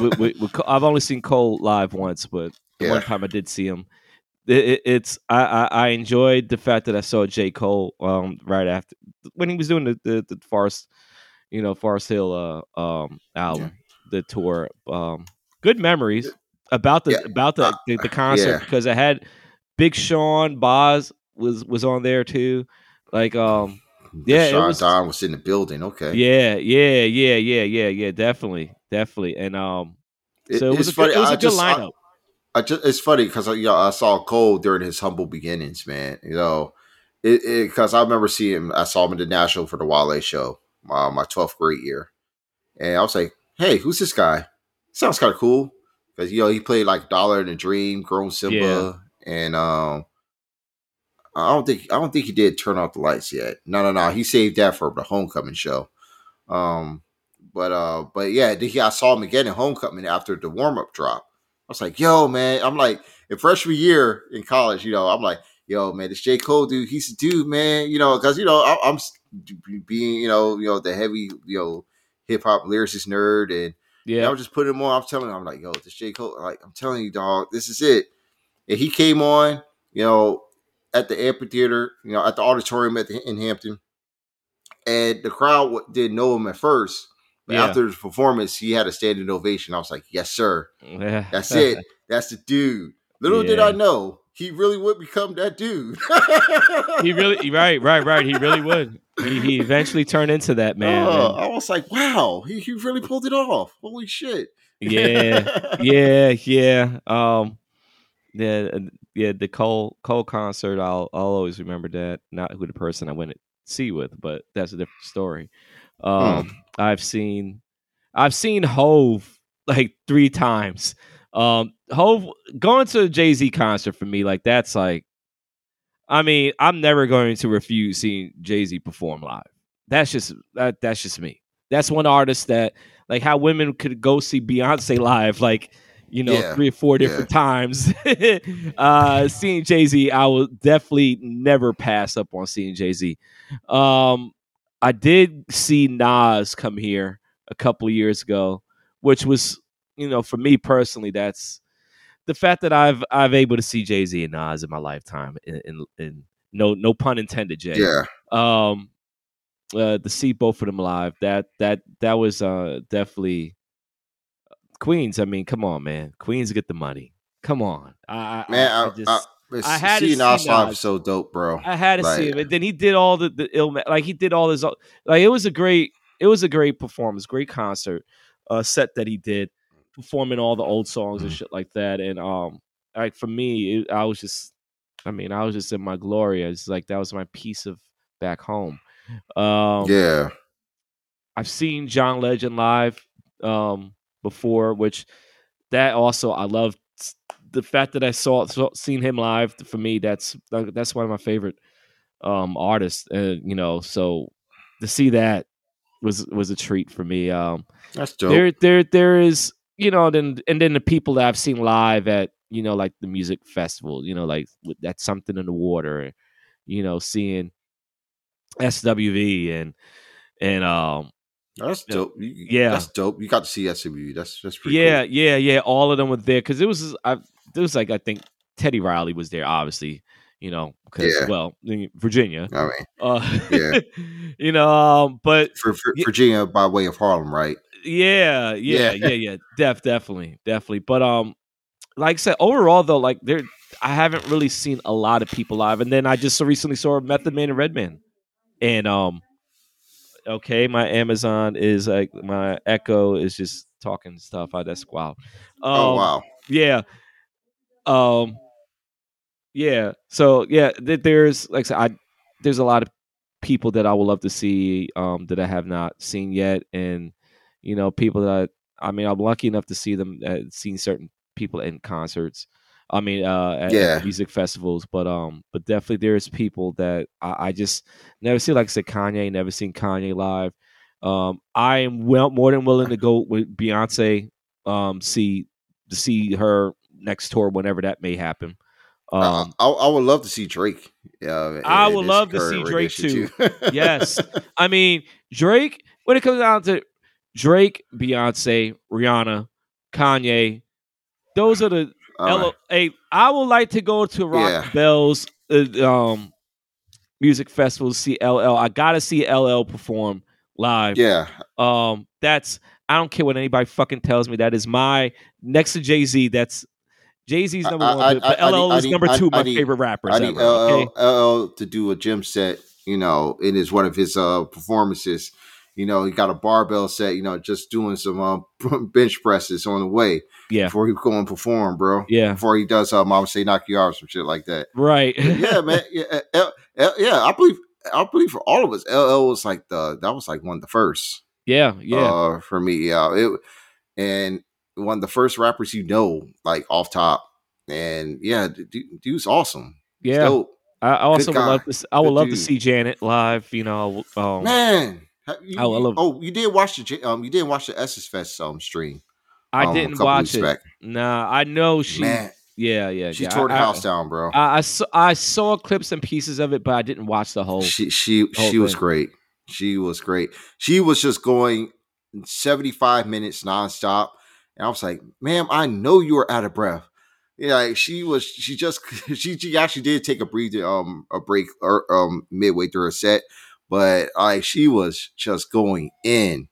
with, with, with, I've only seen Cole live once, but the yeah. one time I did see him, it, it's I, I, I enjoyed the fact that I saw J. Cole um right after when he was doing the the, the Forest, you know Forest Hill uh um album, yeah. the tour. Um, good memories about the yeah. about the, uh, the, the concert yeah. because I had Big Sean Bas was was on there too. Like um yeah, Sean was, Don was in the building. Okay. Yeah, yeah, yeah, yeah, yeah, yeah. Definitely, definitely. And um, so it, was a funny. Good, it was I a just, good lineup. I, I just it's funny because you know, I saw Cole during his humble beginnings, man. You know, it because I remember seeing him. I saw him in the National for the Wale show, uh, my twelfth grade year, and I was like, "Hey, who's this guy? Sounds kind of cool." Because you know he played like Dollar and a Dream, Grown Simba, yeah. and um, I don't think I don't think he did Turn Off the Lights yet. No, no, no, he saved that for the Homecoming show. Um, but uh, but yeah, I saw him again in Homecoming after the warm up drop. I was like, yo, man, I'm like in freshman year in college, you know, I'm like, yo, man, this J Cole dude, he's a dude, man, you know, because you know I, I'm being, you know, you know the heavy, you know, hip hop lyricist nerd and yeah, I was just putting him on. I'm telling him, I'm like, yo, this J. Cole, like, I'm telling you, dog, this is it. And he came on, you know, at the amphitheater, you know, at the auditorium at the, in Hampton, and the crowd didn't know him at first. But yeah. after his performance, he had a standing ovation. I was like, yes, sir. Yeah. That's it. That's the dude. Little yeah. did I know he really would become that dude. he really, right, right, right. He really would. He, he eventually turned into that man. Uh, I was like, wow, he, he really pulled it off. Holy shit. yeah, yeah, yeah. Um, yeah, uh, yeah. The Cole Cole concert, I'll I'll always remember that. Not who the person I went to see with, but that's a different story. Um, hmm. I've seen, I've seen Hove like three times. Um, Hove going to a Jay Z concert for me, like that's like, I mean, I'm never going to refuse seeing Jay Z perform live. That's just that. That's just me. That's one artist that like how women could go see Beyonce live, like you know, yeah, three or four different yeah. times. uh, seeing Jay Z, I will definitely never pass up on seeing Jay Z. Um, I did see Nas come here a couple of years ago, which was, you know, for me personally, that's the fact that I've I've able to see Jay Z and Nas in my lifetime. In, no no pun intended, Jay. Yeah. Um, uh, to see both of them live, that that that was uh definitely Queens. I mean, come on, man. Queens get the money. Come on, I, man. I, I, just. I I had to see Nas live so dope, bro. I had to like, see him, and then he did all the the ill like he did all his like it was a great it was a great performance, great concert uh, set that he did, performing all the old songs and shit like that. And um, like for me, it, I was just, I mean, I was just in my glory. It's like that was my piece of back home. Um, yeah, I've seen John Legend live um before, which that also I love the fact that I saw, saw seen him live for me. That's that's one of my favorite um artists, and you know, so to see that was was a treat for me. Um, that's dope. There, there, there is you know, then and then the people that I've seen live at you know like the music festival, you know, like that's something in the water, you know, seeing SWV and and um that's dope. yeah, that's dope. You got to see SWV. That's that's pretty. Yeah, cool. yeah, yeah. All of them were there because it was. I there was like I think Teddy Riley was there, obviously. You know, because yeah. well, Virginia. I mean, uh, yeah. you know, um, but for, for Virginia by way of Harlem, right? Yeah, yeah, yeah, yeah, yeah. Def, definitely, definitely. But um, like I said, overall though, like there, I haven't really seen a lot of people live. And then I just so recently saw Method Man and Redman, and um, okay, my Amazon is like my Echo is just talking stuff. Oh, that's wild. Um, oh wow. Yeah. Um. Yeah. So yeah, th- there's like I said, I there's a lot of people that I would love to see um that I have not seen yet, and you know, people that I mean, I'm lucky enough to see them, uh, seen certain people in concerts. I mean, uh, at, yeah. at music festivals, but um, but definitely there's people that I, I, just never see. Like I said, Kanye, never seen Kanye live. Um, I am well more than willing to go with Beyonce, um, see to see her next tour whenever that may happen. Um, I, I, would love to see Drake. Yeah, I would love to see Drake too. too. yes, I mean Drake. When it comes down to Drake, Beyonce, Rihanna, Kanye. Those are the. Right. Hey, I would like to go to Rock yeah. Bell's uh, um, music festival to see LL. I gotta see LL perform live. Yeah. Um, that's I don't care what anybody fucking tells me. That is my next to Jay Z. That's Jay Z's number I, one, I, but I, LL is number two. my need, favorite rappers. I need ever, LL, okay? LL to do a gym set. You know, and it is one of his uh performances you know, he got a barbell set, you know, just doing some uh, bench presses on the way. Yeah. Before he go and perform, bro. Yeah. Before he does, uh, Mama say knock you out or some shit like that. Right. yeah, man. Yeah, L- L- L- yeah. I believe. I believe for all of us, LL was like the that was like one of the first. Yeah, yeah. Uh, for me, yeah. It and one of the first rappers you know, like off top, and yeah, dude, dude's awesome. Yeah. I also would love to. I would Good love dude. to see Janet live. You know, um, man, you, oh, love, oh, you did watch the um, you didn't watch the Essence Fest um stream. I um, didn't watch it. Back. Nah, I know she. Man, yeah, yeah, she yeah. tore I, the house I, down, bro. I, I, saw I saw clips and pieces of it, but I didn't watch the whole. She she whole she was great. She was great. She was just going seventy five minutes nonstop, and I was like, "Ma'am, I know you are out of breath." Yeah, like she was. She just she she actually did take a breather, um, a break or um midway through her set, but like she was just going in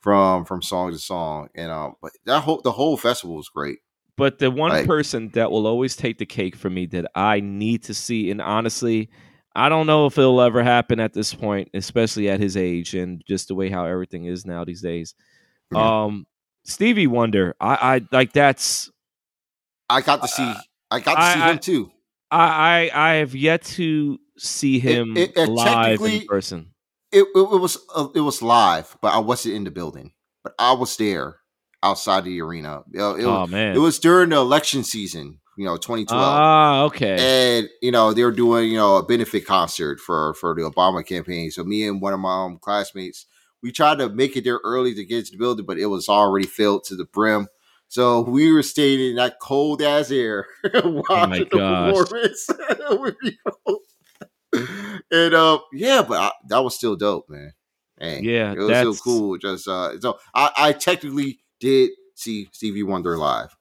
from from song to song, and um, but that whole the whole festival was great. But the one like, person that will always take the cake for me that I need to see, and honestly, I don't know if it'll ever happen at this point, especially at his age and just the way how everything is now these days. Yeah. Um, Stevie Wonder, I, I like that's. I got to see. I got to I, see him too. I, I I have yet to see him it, it, live in person. It, it, was uh, it was live, but I wasn't in the building. But I was there outside the arena. It, oh man! It was during the election season, you know, 2012. Ah, okay. And you know they were doing you know a benefit concert for for the Obama campaign. So me and one of my um, classmates, we tried to make it there early to get into the building, but it was already filled to the brim. So we were staying in that cold ass air watching oh the performance. and uh, yeah, but I, that was still dope, man. Man, yeah, it was still cool. Just uh, so I, I technically did see Stevie Wonder live,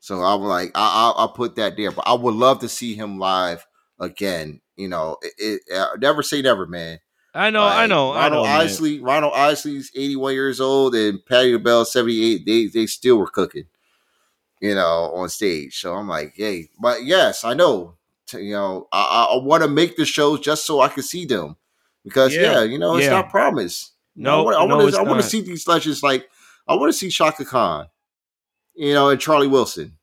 so I'm like, I, I, I put that there. But I would love to see him live again. You know, it, it uh, never say never, man. I know, like, I know, Ronald I know. Isley. Ronald Isley's 81 years old, and Patti LaBelle 78. They they still were cooking, you know, on stage. So I'm like, hey, but yes, I know. You know, I, I want to make the shows just so I can see them because yeah, yeah you know, it's yeah. not promised. No, I want to. I want to see these legends. Like I want to see Chaka Khan, you know, and Charlie Wilson.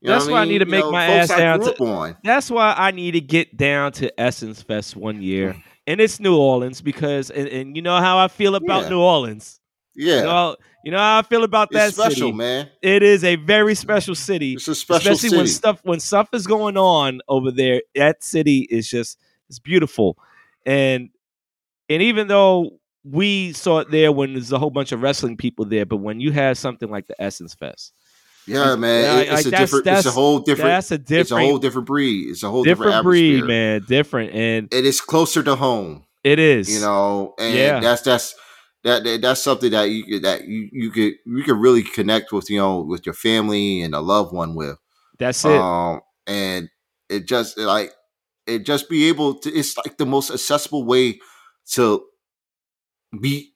You that's why I, mean? I, need to you make know, my ass down to. That's why I need to get down to Essence Fest one year, and it's New Orleans because, and, and you know how I feel about yeah. New Orleans. Yeah, you know, you know how I feel about that it's special, city. man. It is a very special city. It's a special especially city. when stuff when stuff is going on over there. That city is just it's beautiful, and and even though we saw it there when there's a whole bunch of wrestling people there, but when you have something like the Essence Fest, yeah, man, it's, like, a different. It's a whole different. That's a different. It's a whole different breed. It's a whole different, different breed, man. Different, and it is closer to home. It is, you know, and yeah. that's that's that, that that's something that you that you you could you could really connect with you know with your family and a loved one with. That's it. Um, and it just like it just be able to. It's like the most accessible way to meet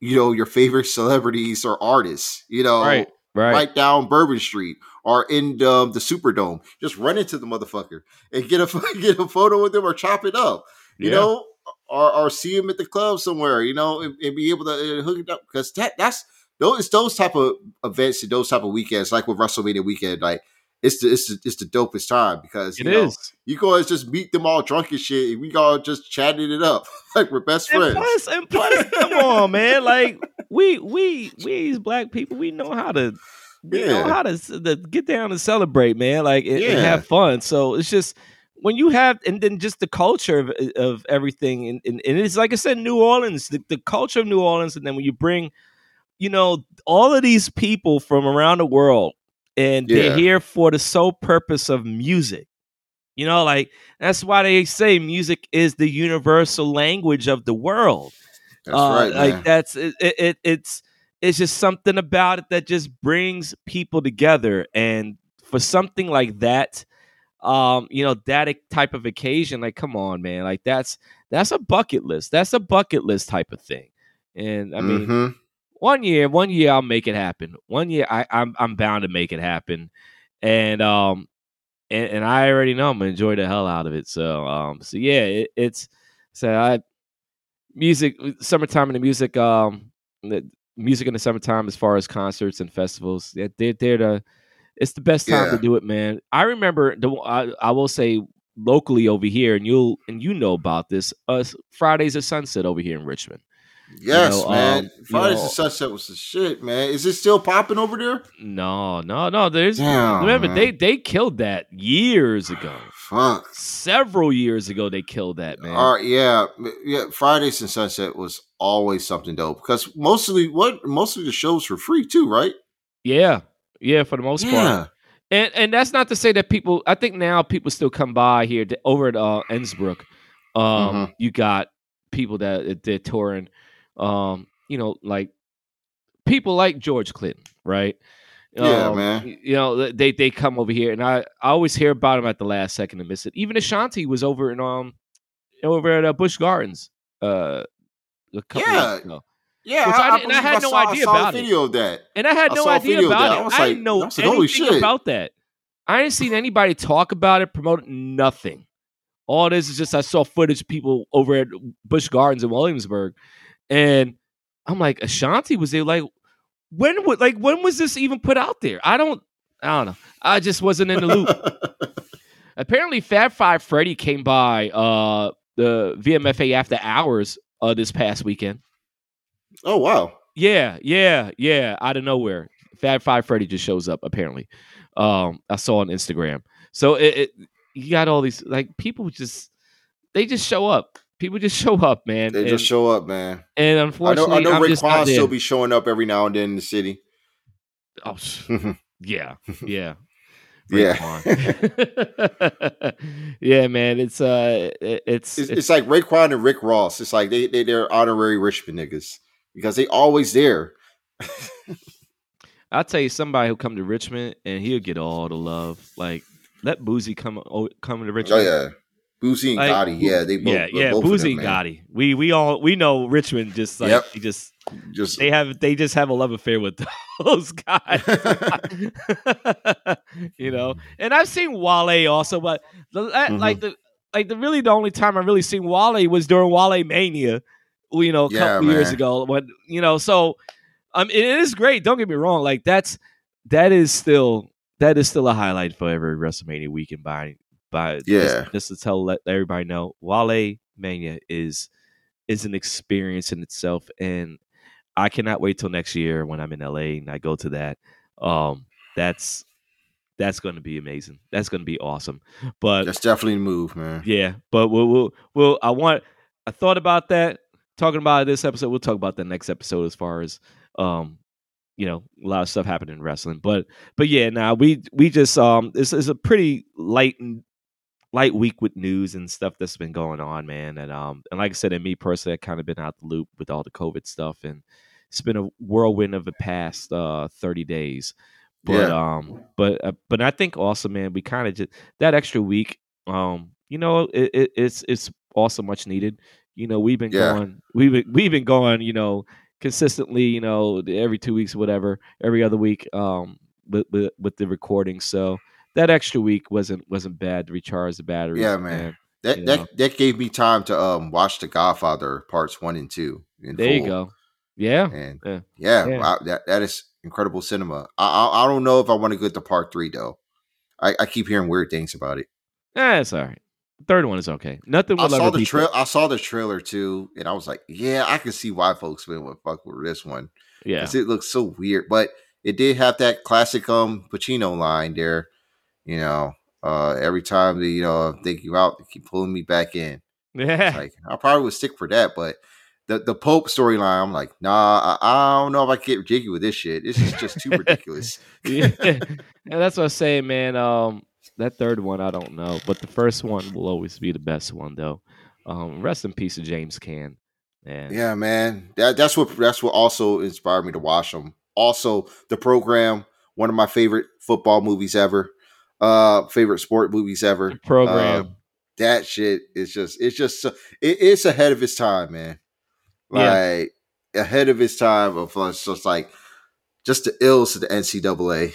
you know your favorite celebrities or artists. You know, right right, right down Bourbon Street or in um, the Superdome. Just run into the motherfucker and get a get a photo with them or chop it up. You yeah. know, or or see him at the club somewhere. You know, and, and be able to hook it up because that that's those it's those type of events and those type of weekends, like with WrestleMania weekend, like it's the it's the, it's the dopest time because you it know, is. You guys just meet them all drunk and shit, and we all just chatting it up like we're best friends. And plus, and plus, come on, man! Like we we we as black people, we know how to we yeah. know how to, to, get down and celebrate, man. Like and, yeah. and, have fun. So it's just when you have and then just the culture of, of everything, and, and, and it's like I said, New Orleans, the, the culture of New Orleans, and then when you bring, you know, all of these people from around the world and yeah. they're here for the sole purpose of music. You know, like that's why they say music is the universal language of the world. That's uh, right. Man. Like that's it, it, It's it's just something about it that just brings people together, and for something like that, um, you know, that type of occasion, like, come on, man, like that's that's a bucket list. That's a bucket list type of thing. And I mean, mm-hmm one year, one year I'll make it happen. One year I, I'm I'm bound to make it happen, and um, and, and I already know I'm gonna enjoy the hell out of it. So um, so yeah, it, it's so I music summertime and the music um the music in the summertime as far as concerts and festivals. They're they're, they're the it's the best time yeah. to do it, man. I remember the I, I will say locally over here, and you'll and you know about this. Us Fridays at sunset over here in Richmond. Yes, you know, man. Um, Fridays at Sunset was the shit, man. Is it still popping over there? No, no, no. There's Damn, remember man. they they killed that years ago. Fuck. Several years ago they killed that, man. All right, yeah. Yeah, Fridays and Sunset was always something dope because mostly what most of the shows were free too, right? Yeah. Yeah, for the most yeah. part. And and that's not to say that people I think now people still come by here to, over at uh Innsbrook. Um mm-hmm. you got people that they're touring um, you know, like people like George Clinton, right? Yeah, um, man. You know, they they come over here, and I, I always hear about him at the last second and miss it. Even Ashanti was over in um over at uh, Busch Gardens uh a couple yeah. Yeah, Which I, I, and I had I no saw, idea about video it. Of that. And I had no idea about it. I, like, didn't know anything shit. about that. I didn't see anybody talk about it, promote nothing. All this is just I saw footage of people over at Busch Gardens in Williamsburg, and I'm like, Ashanti was there. Like, when would like when was this even put out there? I don't I don't know. I just wasn't in the loop. Apparently, Fab Five Freddy came by uh the VMFA after hours uh this past weekend. Oh wow. Yeah, yeah, yeah. Out of nowhere. Fab Five Freddy just shows up, apparently. Um, I saw on Instagram. So it, it you got all these like people just they just show up people just show up, man. They and, just show up, man. And unfortunately, I know, I know Rick Ross still be showing up every now and then in the city. Oh, yeah, yeah. Yeah, yeah, man. It's uh, it's it's, it's, it's like Raekwon and Rick Ross. It's like they they they're honorary Richmond niggas because they always there. I'll tell you somebody who come to Richmond and he'll get all the love. Like let Boosie come come to Richmond. Oh yeah, Boosie and like, Gotti. Yeah, they both. Yeah, yeah. Both them, and Gotti. We we all we know Richmond just like yep. just just they have they just have a love affair with those guys. you know, and I've seen Wale also, but the, mm-hmm. like the like the really the only time I really seen Wale was during Wale Mania. You know, a yeah, couple man. years ago. When you know, so um, it is great. Don't get me wrong. Like that's that is still that is still a highlight for every WrestleMania weekend. By by, yeah, just, just to tell let everybody know, Wale Mania is is an experience in itself, and I cannot wait till next year when I'm in LA and I go to that. Um, that's that's going to be amazing. That's going to be awesome. But that's definitely a move, man. Yeah, but we'll, we'll, we'll I want. I thought about that. Talking about this episode, we'll talk about the next episode as far as um, you know, a lot of stuff happened in wrestling. But but yeah, now we we just um, this is a pretty light and light week with news and stuff that's been going on, man. And um, and like I said, and me personally, I kind of been out the loop with all the COVID stuff and it's been a whirlwind of the past uh, 30 days. But yeah. um, but uh, but I think also, man, we kind of just that extra week. Um, you know, it, it, it's it's also much needed. You know, we've been yeah. going, we've been, we've been going, you know, consistently, you know, every two weeks, whatever, every other week, um, with with, with the recording. So that extra week wasn't wasn't bad to recharge the batteries. Yeah, man. And, that that know. that gave me time to um watch The Godfather parts one and two. there full. you go. Yeah, and yeah, yeah, yeah. Wow, that that is incredible cinema. I, I, I don't know if I want to go to part three though. I, I keep hearing weird things about it. Yeah, it's all right. Third one is okay. Nothing. I saw the trail. I saw the trailer too, and I was like, "Yeah, I can see why folks would fuck with this one." Yeah, because it looks so weird, but it did have that classic um Pacino line there. You know, uh every time they you know they you out, they keep pulling me back in. Yeah, like I probably would stick for that, but the the Pope storyline, I'm like, nah, I, I, don't know if I can get jiggy with this shit. This is just too ridiculous. yeah. yeah, that's what I'm saying, man. Um, that third one, I don't know, but the first one will always be the best one, though. Um, rest in peace to James Caan. Man. Yeah, man. That that's what that's what also inspired me to watch them. Also, the program, one of my favorite football movies ever. Uh, favorite sport movies ever. The program. Uh, that shit is just it's just it, it's ahead of its time, man like yeah. ahead of his time of us just like just the ills of the NCAA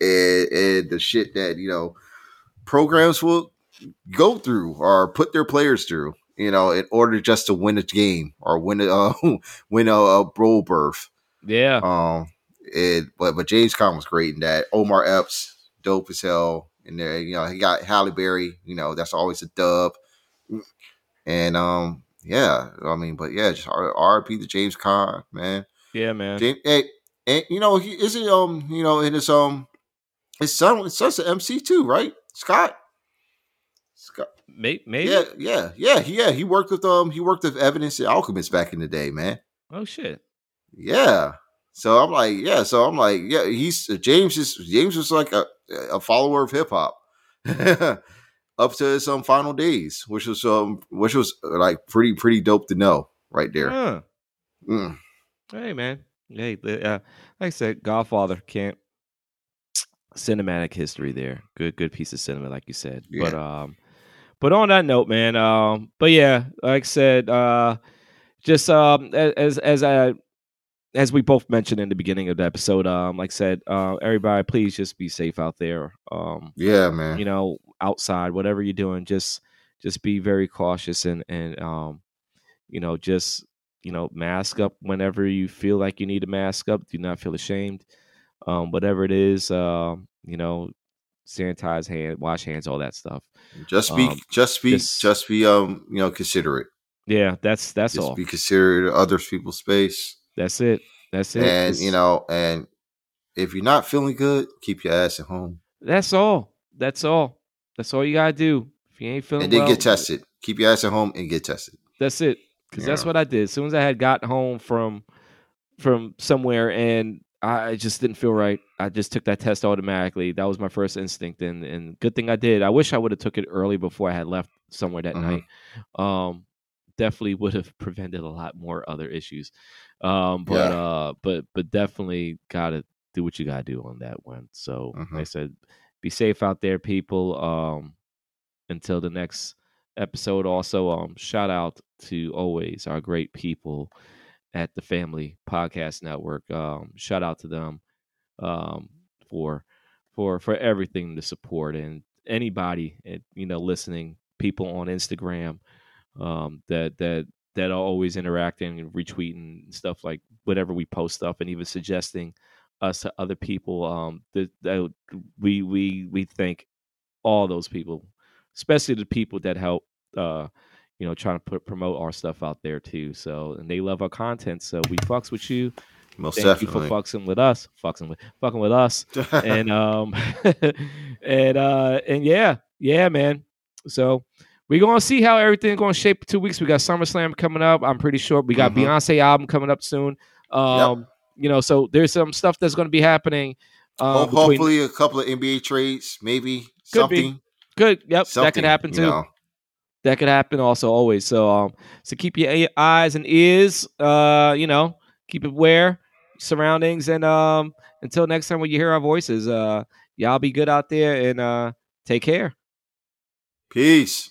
and, and the shit that you know programs will go through or put their players through, you know, in order just to win a game or win a uh, win a, a bowl berth. Yeah. Um. It, but but James Caan was great in that. Omar Epps, dope as hell. And there, you know, he got Halle Berry. You know, that's always a dub. And um, yeah, I mean, but yeah, just RP to James Caan, man. Yeah, man. James, hey, and you know, he is it um, you know, in his um, his son, his son's an MC too, right? Scott. Scott. Maybe, maybe. Yeah, yeah, yeah, yeah. He worked with um, he worked with Evidence and Alchemist back in the day, man. Oh shit. Yeah. So I'm like, yeah. So I'm like, yeah. He's James is James was like a a follower of hip hop. up to some um final days, which was um which was uh, like pretty pretty dope to know right there. Huh. Mm. Hey man, hey, uh, like I said, Godfather can't cinematic history there. Good good piece of cinema, like you said. Yeah. But um, but on that note, man, um, but yeah, like I said, uh, just um as as I as we both mentioned in the beginning of the episode, um, like I said, uh, everybody, please just be safe out there. Um, yeah, man. You know, outside, whatever you're doing, just just be very cautious and and um, you know, just you know, mask up whenever you feel like you need to mask up. Do not feel ashamed. Um, whatever it is, uh, you know, sanitize hand, wash hands, all that stuff. Just be, um, just be, just, just, be, um, you know, considerate. Yeah, that's that's just all. Be considerate of other people's space. That's it. That's it. And it's, you know, and if you're not feeling good, keep your ass at home. That's all. That's all. That's all you gotta do. If you ain't feeling and then well, get tested. Keep your ass at home and get tested. That's it. Because that's what I did. As soon as I had got home from from somewhere and I just didn't feel right. I just took that test automatically. That was my first instinct, and and good thing I did. I wish I would have took it early before I had left somewhere that mm-hmm. night. Um, definitely would have prevented a lot more other issues. Um, but yeah. uh, but but definitely gotta do what you gotta do on that one. So mm-hmm. like I said, be safe out there, people. Um, until the next episode. Also, um, shout out to always our great people at the Family Podcast Network. Um, shout out to them um, for for for everything the support and anybody eh, you know listening, people on Instagram um, that that that are always interacting and retweeting stuff like whatever we post stuff and even suggesting us to other people. Um, that, that we we we thank all those people, especially the people that help. Uh, you know, trying to put promote our stuff out there too. So, and they love our content. So we fucks with you. Most Thank definitely. you for fucking with us, fucking with fucking with us, and um, and uh, and yeah, yeah, man. So we're gonna see how everything's gonna shape. Two weeks, we got SummerSlam coming up. I'm pretty sure we got mm-hmm. Beyonce album coming up soon. Um, yep. you know, so there's some stuff that's gonna be happening. Um, hopefully, a couple of NBA trades, maybe could something. Be. Good. Yep, something, that could happen too. know that could happen also always. So um, so keep your eyes and ears, uh, you know, keep it aware, surroundings, and um, until next time when you hear our voices, uh, y'all be good out there and uh, take care. Peace.